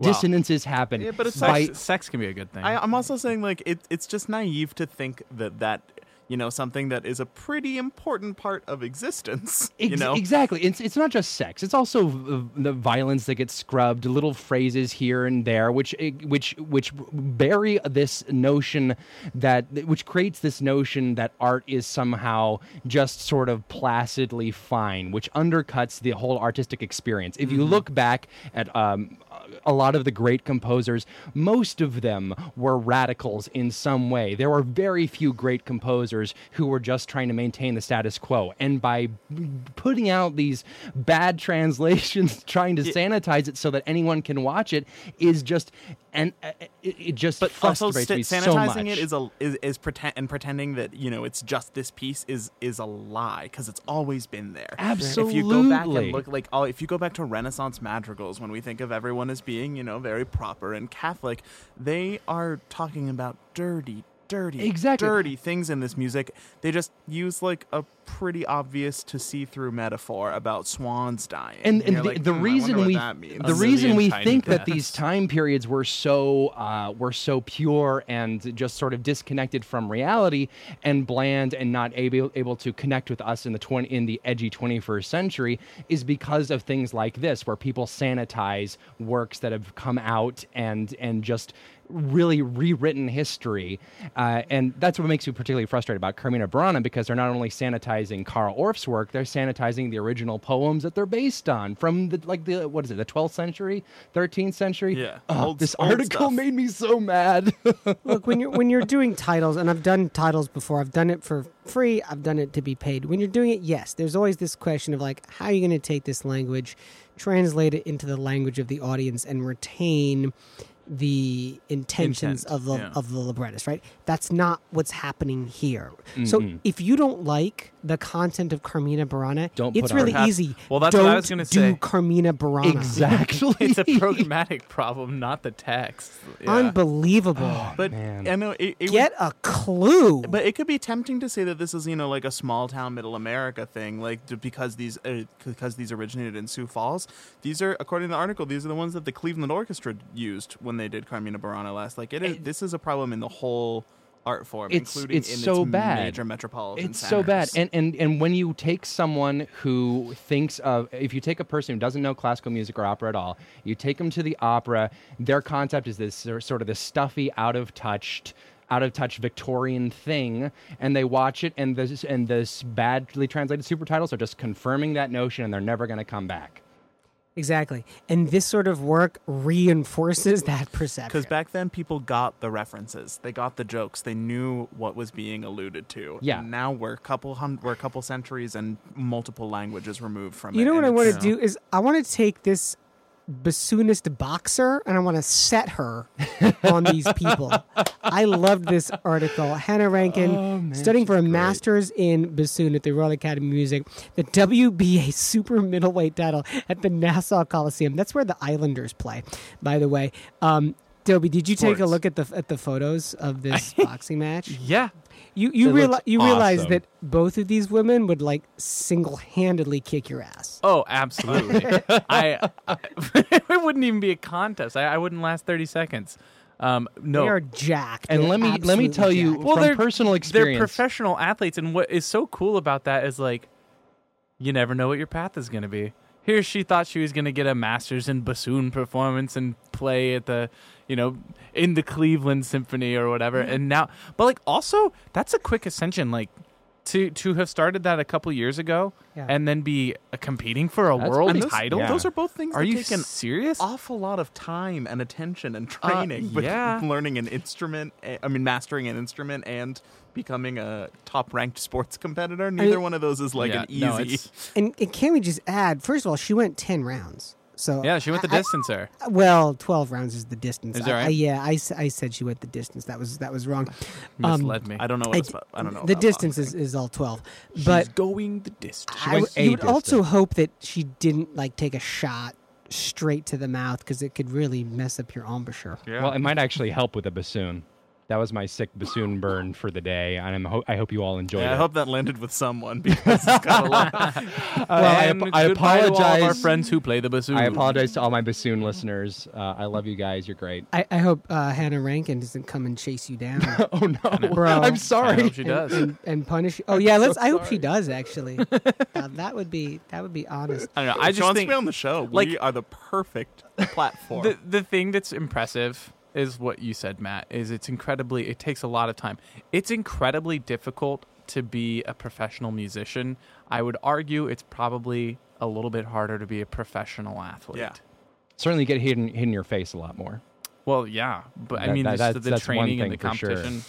dissonances happen. Yeah, but it's By- sex, sex can be a good thing. I, I'm also saying like it, it's just naive to think that that you know something that is a pretty important part of existence. *laughs* you know, exactly. It's it's not just sex. It's also v- the violence that gets scrubbed, little phrases here and there, which eh, which which bury this notion that which creates this notion that art is somehow just sort of placidly fine, which undercuts the whole artistic experience. If you look back at um, a lot of the great composers, most of them were radicals in some way. There were very few great composers who were just trying to maintain the status quo. And by putting out these bad *laughs* translations, trying to sanitize it so that anyone can watch it, is just and uh, it, it just but also frustrates sta- me so sanitizing much. it is a is, is pretend and pretending that you know it's just this piece is is a lie because it's always been there. Absolutely. If you go back and look like oh, if you go back to Renaissance madrigals, when we think of everyone as being you know very proper and Catholic, they are talking about dirty. Dirty, Exactly. dirty things in this music. They just use like a pretty obvious to see through metaphor about swans dying. and, and you're the, like, the "Hmm, reason we the reason we tiny think that these time periods were so uh, were so pure and just sort of disconnected from reality and bland and not able able to connect with us in the 20 in the edgy 21st century is because of things like this where people sanitize works that have come out and and just really rewritten history. Uh, and that's what makes me particularly frustrated about Carmina Burana because they're not only sanitizing Carl Orff's work they're sanitizing the original poems that they're based on from the like the what is it the 12th century 13th century Yeah, Ugh, old- this old article stuff. made me so mad *laughs* Look, when you're when you're doing titles, and I've done titles before. I've done it for free. I've done it to be paid. When you're doing it, yes, there's always this question of like, how are you going to take this language, translate it into the language of the audience, and retain the intentions Intent, of the yeah. of the librettist, right? That's not what's happening here. So if you don't like the content of Carmina Burana, Don't it's really art. easy. Well, that's don't what I was gonna do say. Carmina Burana. exactly *laughs* It's a *laughs* programmatic problem, not the text. Yeah. Unbelievable. but man. I know it, it would- Get a clue. But it could be tempting to say that this is, you know, like a small town middle America thing, like because these uh, because these originated in Sioux Falls. These are, according to the article, these are the ones that the Cleveland Orchestra used when they did Carmina Burana last. Like it is, this is a problem in the whole art form, It's- including it's in so its bad. major metropolitan. It's so bad. And, and and when you take someone who thinks of if you take a person who doesn't know classical music or opera at all, you take them to the opera, their concept is this sort of this stuffy, out of touched out of touch Victorian thing, and they watch it, and this and this badly translated super titles are just confirming that notion, and they're never going to come back. Exactly. And this sort of work reinforces that *laughs* perception. Because back then, people got the references, they got the jokes, they knew what was being alluded to. Yeah. And now we're a couple hun- we're a couple centuries and multiple languages removed from it. you know what I want to do is I want to take this bassoonist boxer and I want to set her on these people. I loved this article. Hannah Rankin, studying for a master's in bassoon at the Royal Academy of Music, the WBA *laughs* super middleweight title at the Nassau Coliseum. That's where the Islanders play, by the way. Um, Dobie, did you take a look at the at the photos of this *laughs* boxing match? yeah. You you It realize looks you realize awesome. that both of these women would like single handedly kick your ass. Oh, absolutely. *laughs* I, I *laughs* it wouldn't even be a contest. I, I wouldn't last thirty seconds. Um, no. They are jacked. And They're let me let me absolutely tell you jacked. well, from they're personal They're professional athletes, and what is so cool about that is like, you never know what your path is going to be. Here, she thought she was going to get a master's in bassoon performance and play at the, you know, in the Cleveland Symphony or whatever. Mm-hmm. And now, but like, also, that's a quick ascension. Like, to to have started that a couple years ago Yeah. and then be uh, competing for a That's world those, title. yeah. those are both things Are that you take an serious? awful lot of time and attention and Uh, training with yeah. learning an instrument i mean mastering an instrument and becoming a top ranked sports competitor neither mean- one of those is like Yeah, an easy no, And, and can we just add? First of all, she went ten rounds. So yeah, she went the I- I- distancer. well, twelve rounds is the distance. Is that I- I- right? yeah, I, s- I said she went the distance. That was that was wrong. Um, Misled me. i don't know what I- it's i don't know the distance is, is all twelve, but going the distance. I you a would also hope that she didn't like take a shot straight to the mouth because it could really mess up your embouchure. Yeah. Well, it might actually help with a bassoon. That was my sick bassoon burn for the day, and I'm ho- I hope you all enjoyed Yeah, I hope that landed with someone *laughs* because it's got a lot. Uh, I, and ap- I goodbye to all our friends who play the bassoon. I apologize to all my bassoon listeners. Uh, I love you guys. You're great. I, I hope uh, Hannah Rankin doesn't come and chase you down *laughs* Oh no, Bro. I'm I sorry. hope she does. and, and punish you. *laughs* Oh yeah, let's. so I hope she does actually. Uh, that would be that would be honest. I don't know. I She just wants think to be on the show. like- we are the perfect platform. the the thing that's impressive is what you said, Matt. Is it's incredibly. It takes a lot of time. It's incredibly difficult to be a professional musician. I would argue it's probably a little bit harder to be a professional athlete. Yeah. Certainly get hit in, hit in your face a lot more. Well, yeah, but I mean, that- that's- the that's one training and the thing sure. competition.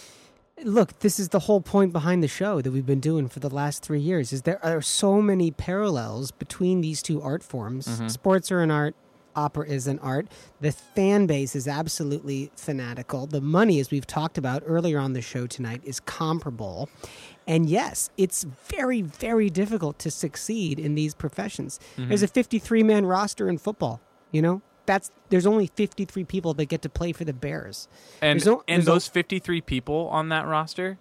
Look, this is the whole point behind the show that we've been doing for the last three years. Is there are so many parallels between these two art forms. Mm-hmm. Sports are an art. Opera is an art. The fan base is absolutely fanatical. The money, as we've talked about earlier on the show tonight, is comparable. And yes, it's very, very difficult to succeed in these professions. Mm-hmm. There's a 53 man roster in football. You know, that's there's only 53 people that get to play for the Bears. And no- and no- those 53 people on that roster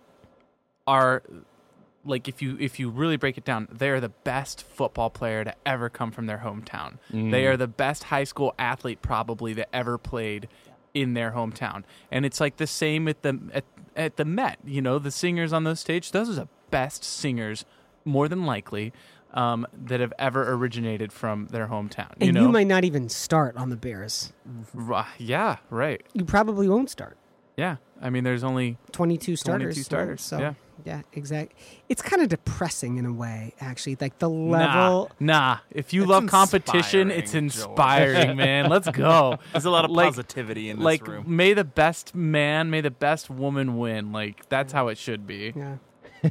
are like if you if you really break it down, they're the best football player to ever come from their hometown. They are the best high school athlete probably that ever played in their hometown. And it's like the same at the at, at the Met, you know, the singers on those stage, those are the best singers more than likely um, that have ever originated from their hometown. And you know, you might not even start on the Bears. Ri- yeah, right. You probably won't start. Yeah, I mean, there's only 22 starters. 22 right? starters, So, yeah. yeah, exactly. It's kind of depressing in a way, actually. Like the level. nah. If you It's love competition, inspiring, it's George. inspiring, *laughs* man. Let's go. There's a lot of Like- positivity in this like, room. may the best man, may the best woman win. Like, that's how it should be. Yeah. *laughs*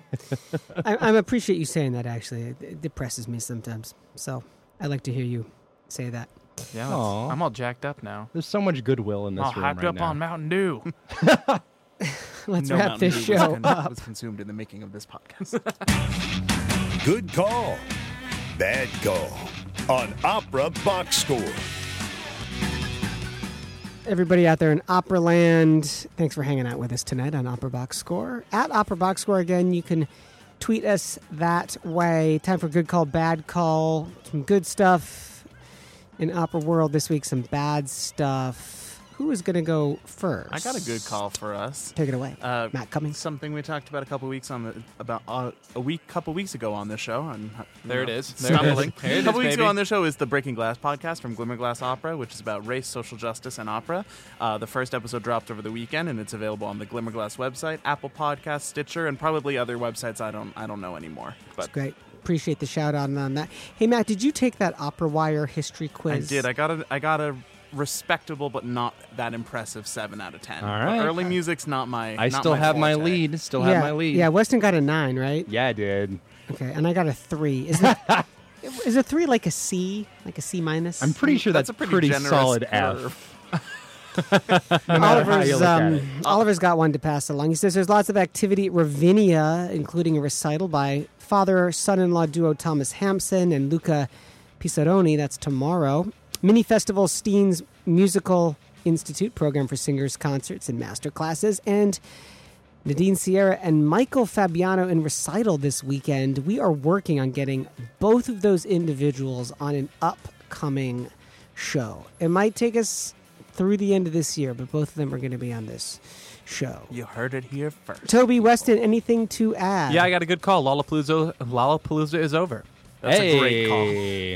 I, I appreciate you saying that, actually. It, it depresses me sometimes. So I like to hear you say that. Yeah, I'm all jacked up now. There's so much goodwill in this all room hyped right up now. on Mountain Dew. *laughs* *laughs* Let's no wrap Mountain this Dew show con- up. was consumed in the making of this podcast. *laughs* Good call. Bad call. On Opera Box Score. Everybody out there in Opera Land, thanks for hanging out with us tonight on Opera Box Score. At Opera Box Score, again, you can tweet us that way. Time for good call, bad call. Some good stuff in Opera World this week, some bad stuff. Who is going to go first? I got a good call for us. Take it away. Uh, Matt Cummings. Something we talked about a couple weeks on the about uh, a week, couple weeks ago on this show. And There it is. There stumbling. There it a couple is, weeks baby. ago on this show is the Breaking Glass podcast from Glimmerglass Opera, which is about race, social justice, and opera. Uh, the first episode dropped over the weekend, and it's available on the Glimmerglass website, Apple Podcast, Stitcher, and probably other websites I don't I don't know anymore. That's But great. Appreciate the shout out on that. Hey, Matt, did you take that Opera Wire history quiz? I did. I got a I got a respectable but not that impressive seven out of ten. All right. Early music's not my. I not still my have my forte. lead. Still yeah, have my lead. Yeah, Weston got a nine, right? Yeah, I did. Okay, and I got a three. Is that *laughs* is a three like a C, like a C minus? I'm pretty sure That's that's, a pretty generous solid curve. F. *laughs* *laughs* No Oliver's, you look at um. Oliver's got one to pass along. He says there's lots of activity at Ravinia, including a recital by father son-in-law duo Thomas Hampson and Luca Pisaroni. That's tomorrow. Mini Festival Steans Musical Institute program for singers, concerts, and master classes, and Nadine Sierra and Michael Fabiano in recital this weekend. We are working on getting both of those individuals on an upcoming show. It might take us through the end of this year, but both of them are going to be on this show. You heard it here first. Toby Weston, anything to add? Yeah, I got a good call. Lollapalooza, Lollapalooza is over. That's hey. a great call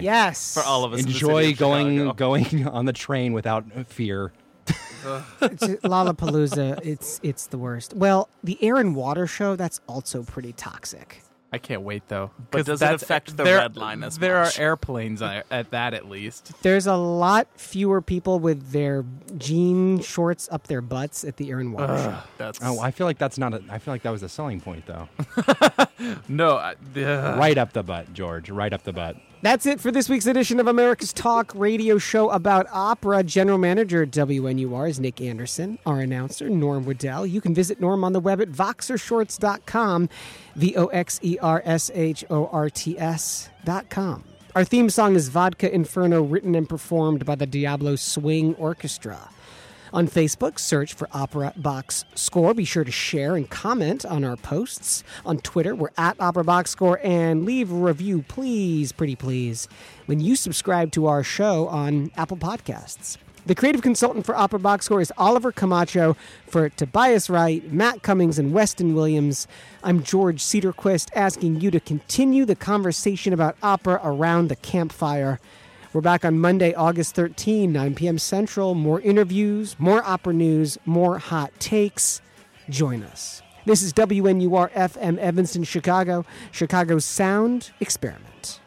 yes for all of us. in the Enjoy of going Chicago. going on the train without fear. *laughs* It's uh, Lollapalooza. It's it's the worst. Well, the Air and Water show that's also pretty toxic. I can't wait though. But 'Cause does it affect the there- red line as well. There much? are airplanes at at that at least. There's a lot fewer people with their jean shorts up their butts at the Air and Water show. That's Oh, I feel like that's not. A, I feel like that was a selling point, though. *laughs* No, I- ugh. right up the butt, George. Right up the butt. That's it for this week's edition of America's Talk radio show about opera. General manager at WNUR is Nick Anderson. Our announcer, Norm Waddell. You can visit Norm on the web at voxershorts.com, V O X E R S H O R T S.com. Our theme song is Vodka Inferno, written and performed by the Diablo Swing Orchestra. On Facebook, search for Opera Box Score. Be sure to share and comment on our posts. On Twitter, we're at Opera Box Score. And leave a review, please, pretty please, when you subscribe to our show on Apple Podcasts. The creative consultant for Opera Box Score is Oliver Camacho. For Tobias Wright, Matt Cummings, and Weston Williams, I'm George Cedarquist asking you to continue the conversation about opera around the campfire. We're back on Monday, August 13, 9 p.m. Central. More interviews, more opera news, more hot takes. Join us. This is WNUR FM Evanston, Chicago, Chicago's Sound Experiment.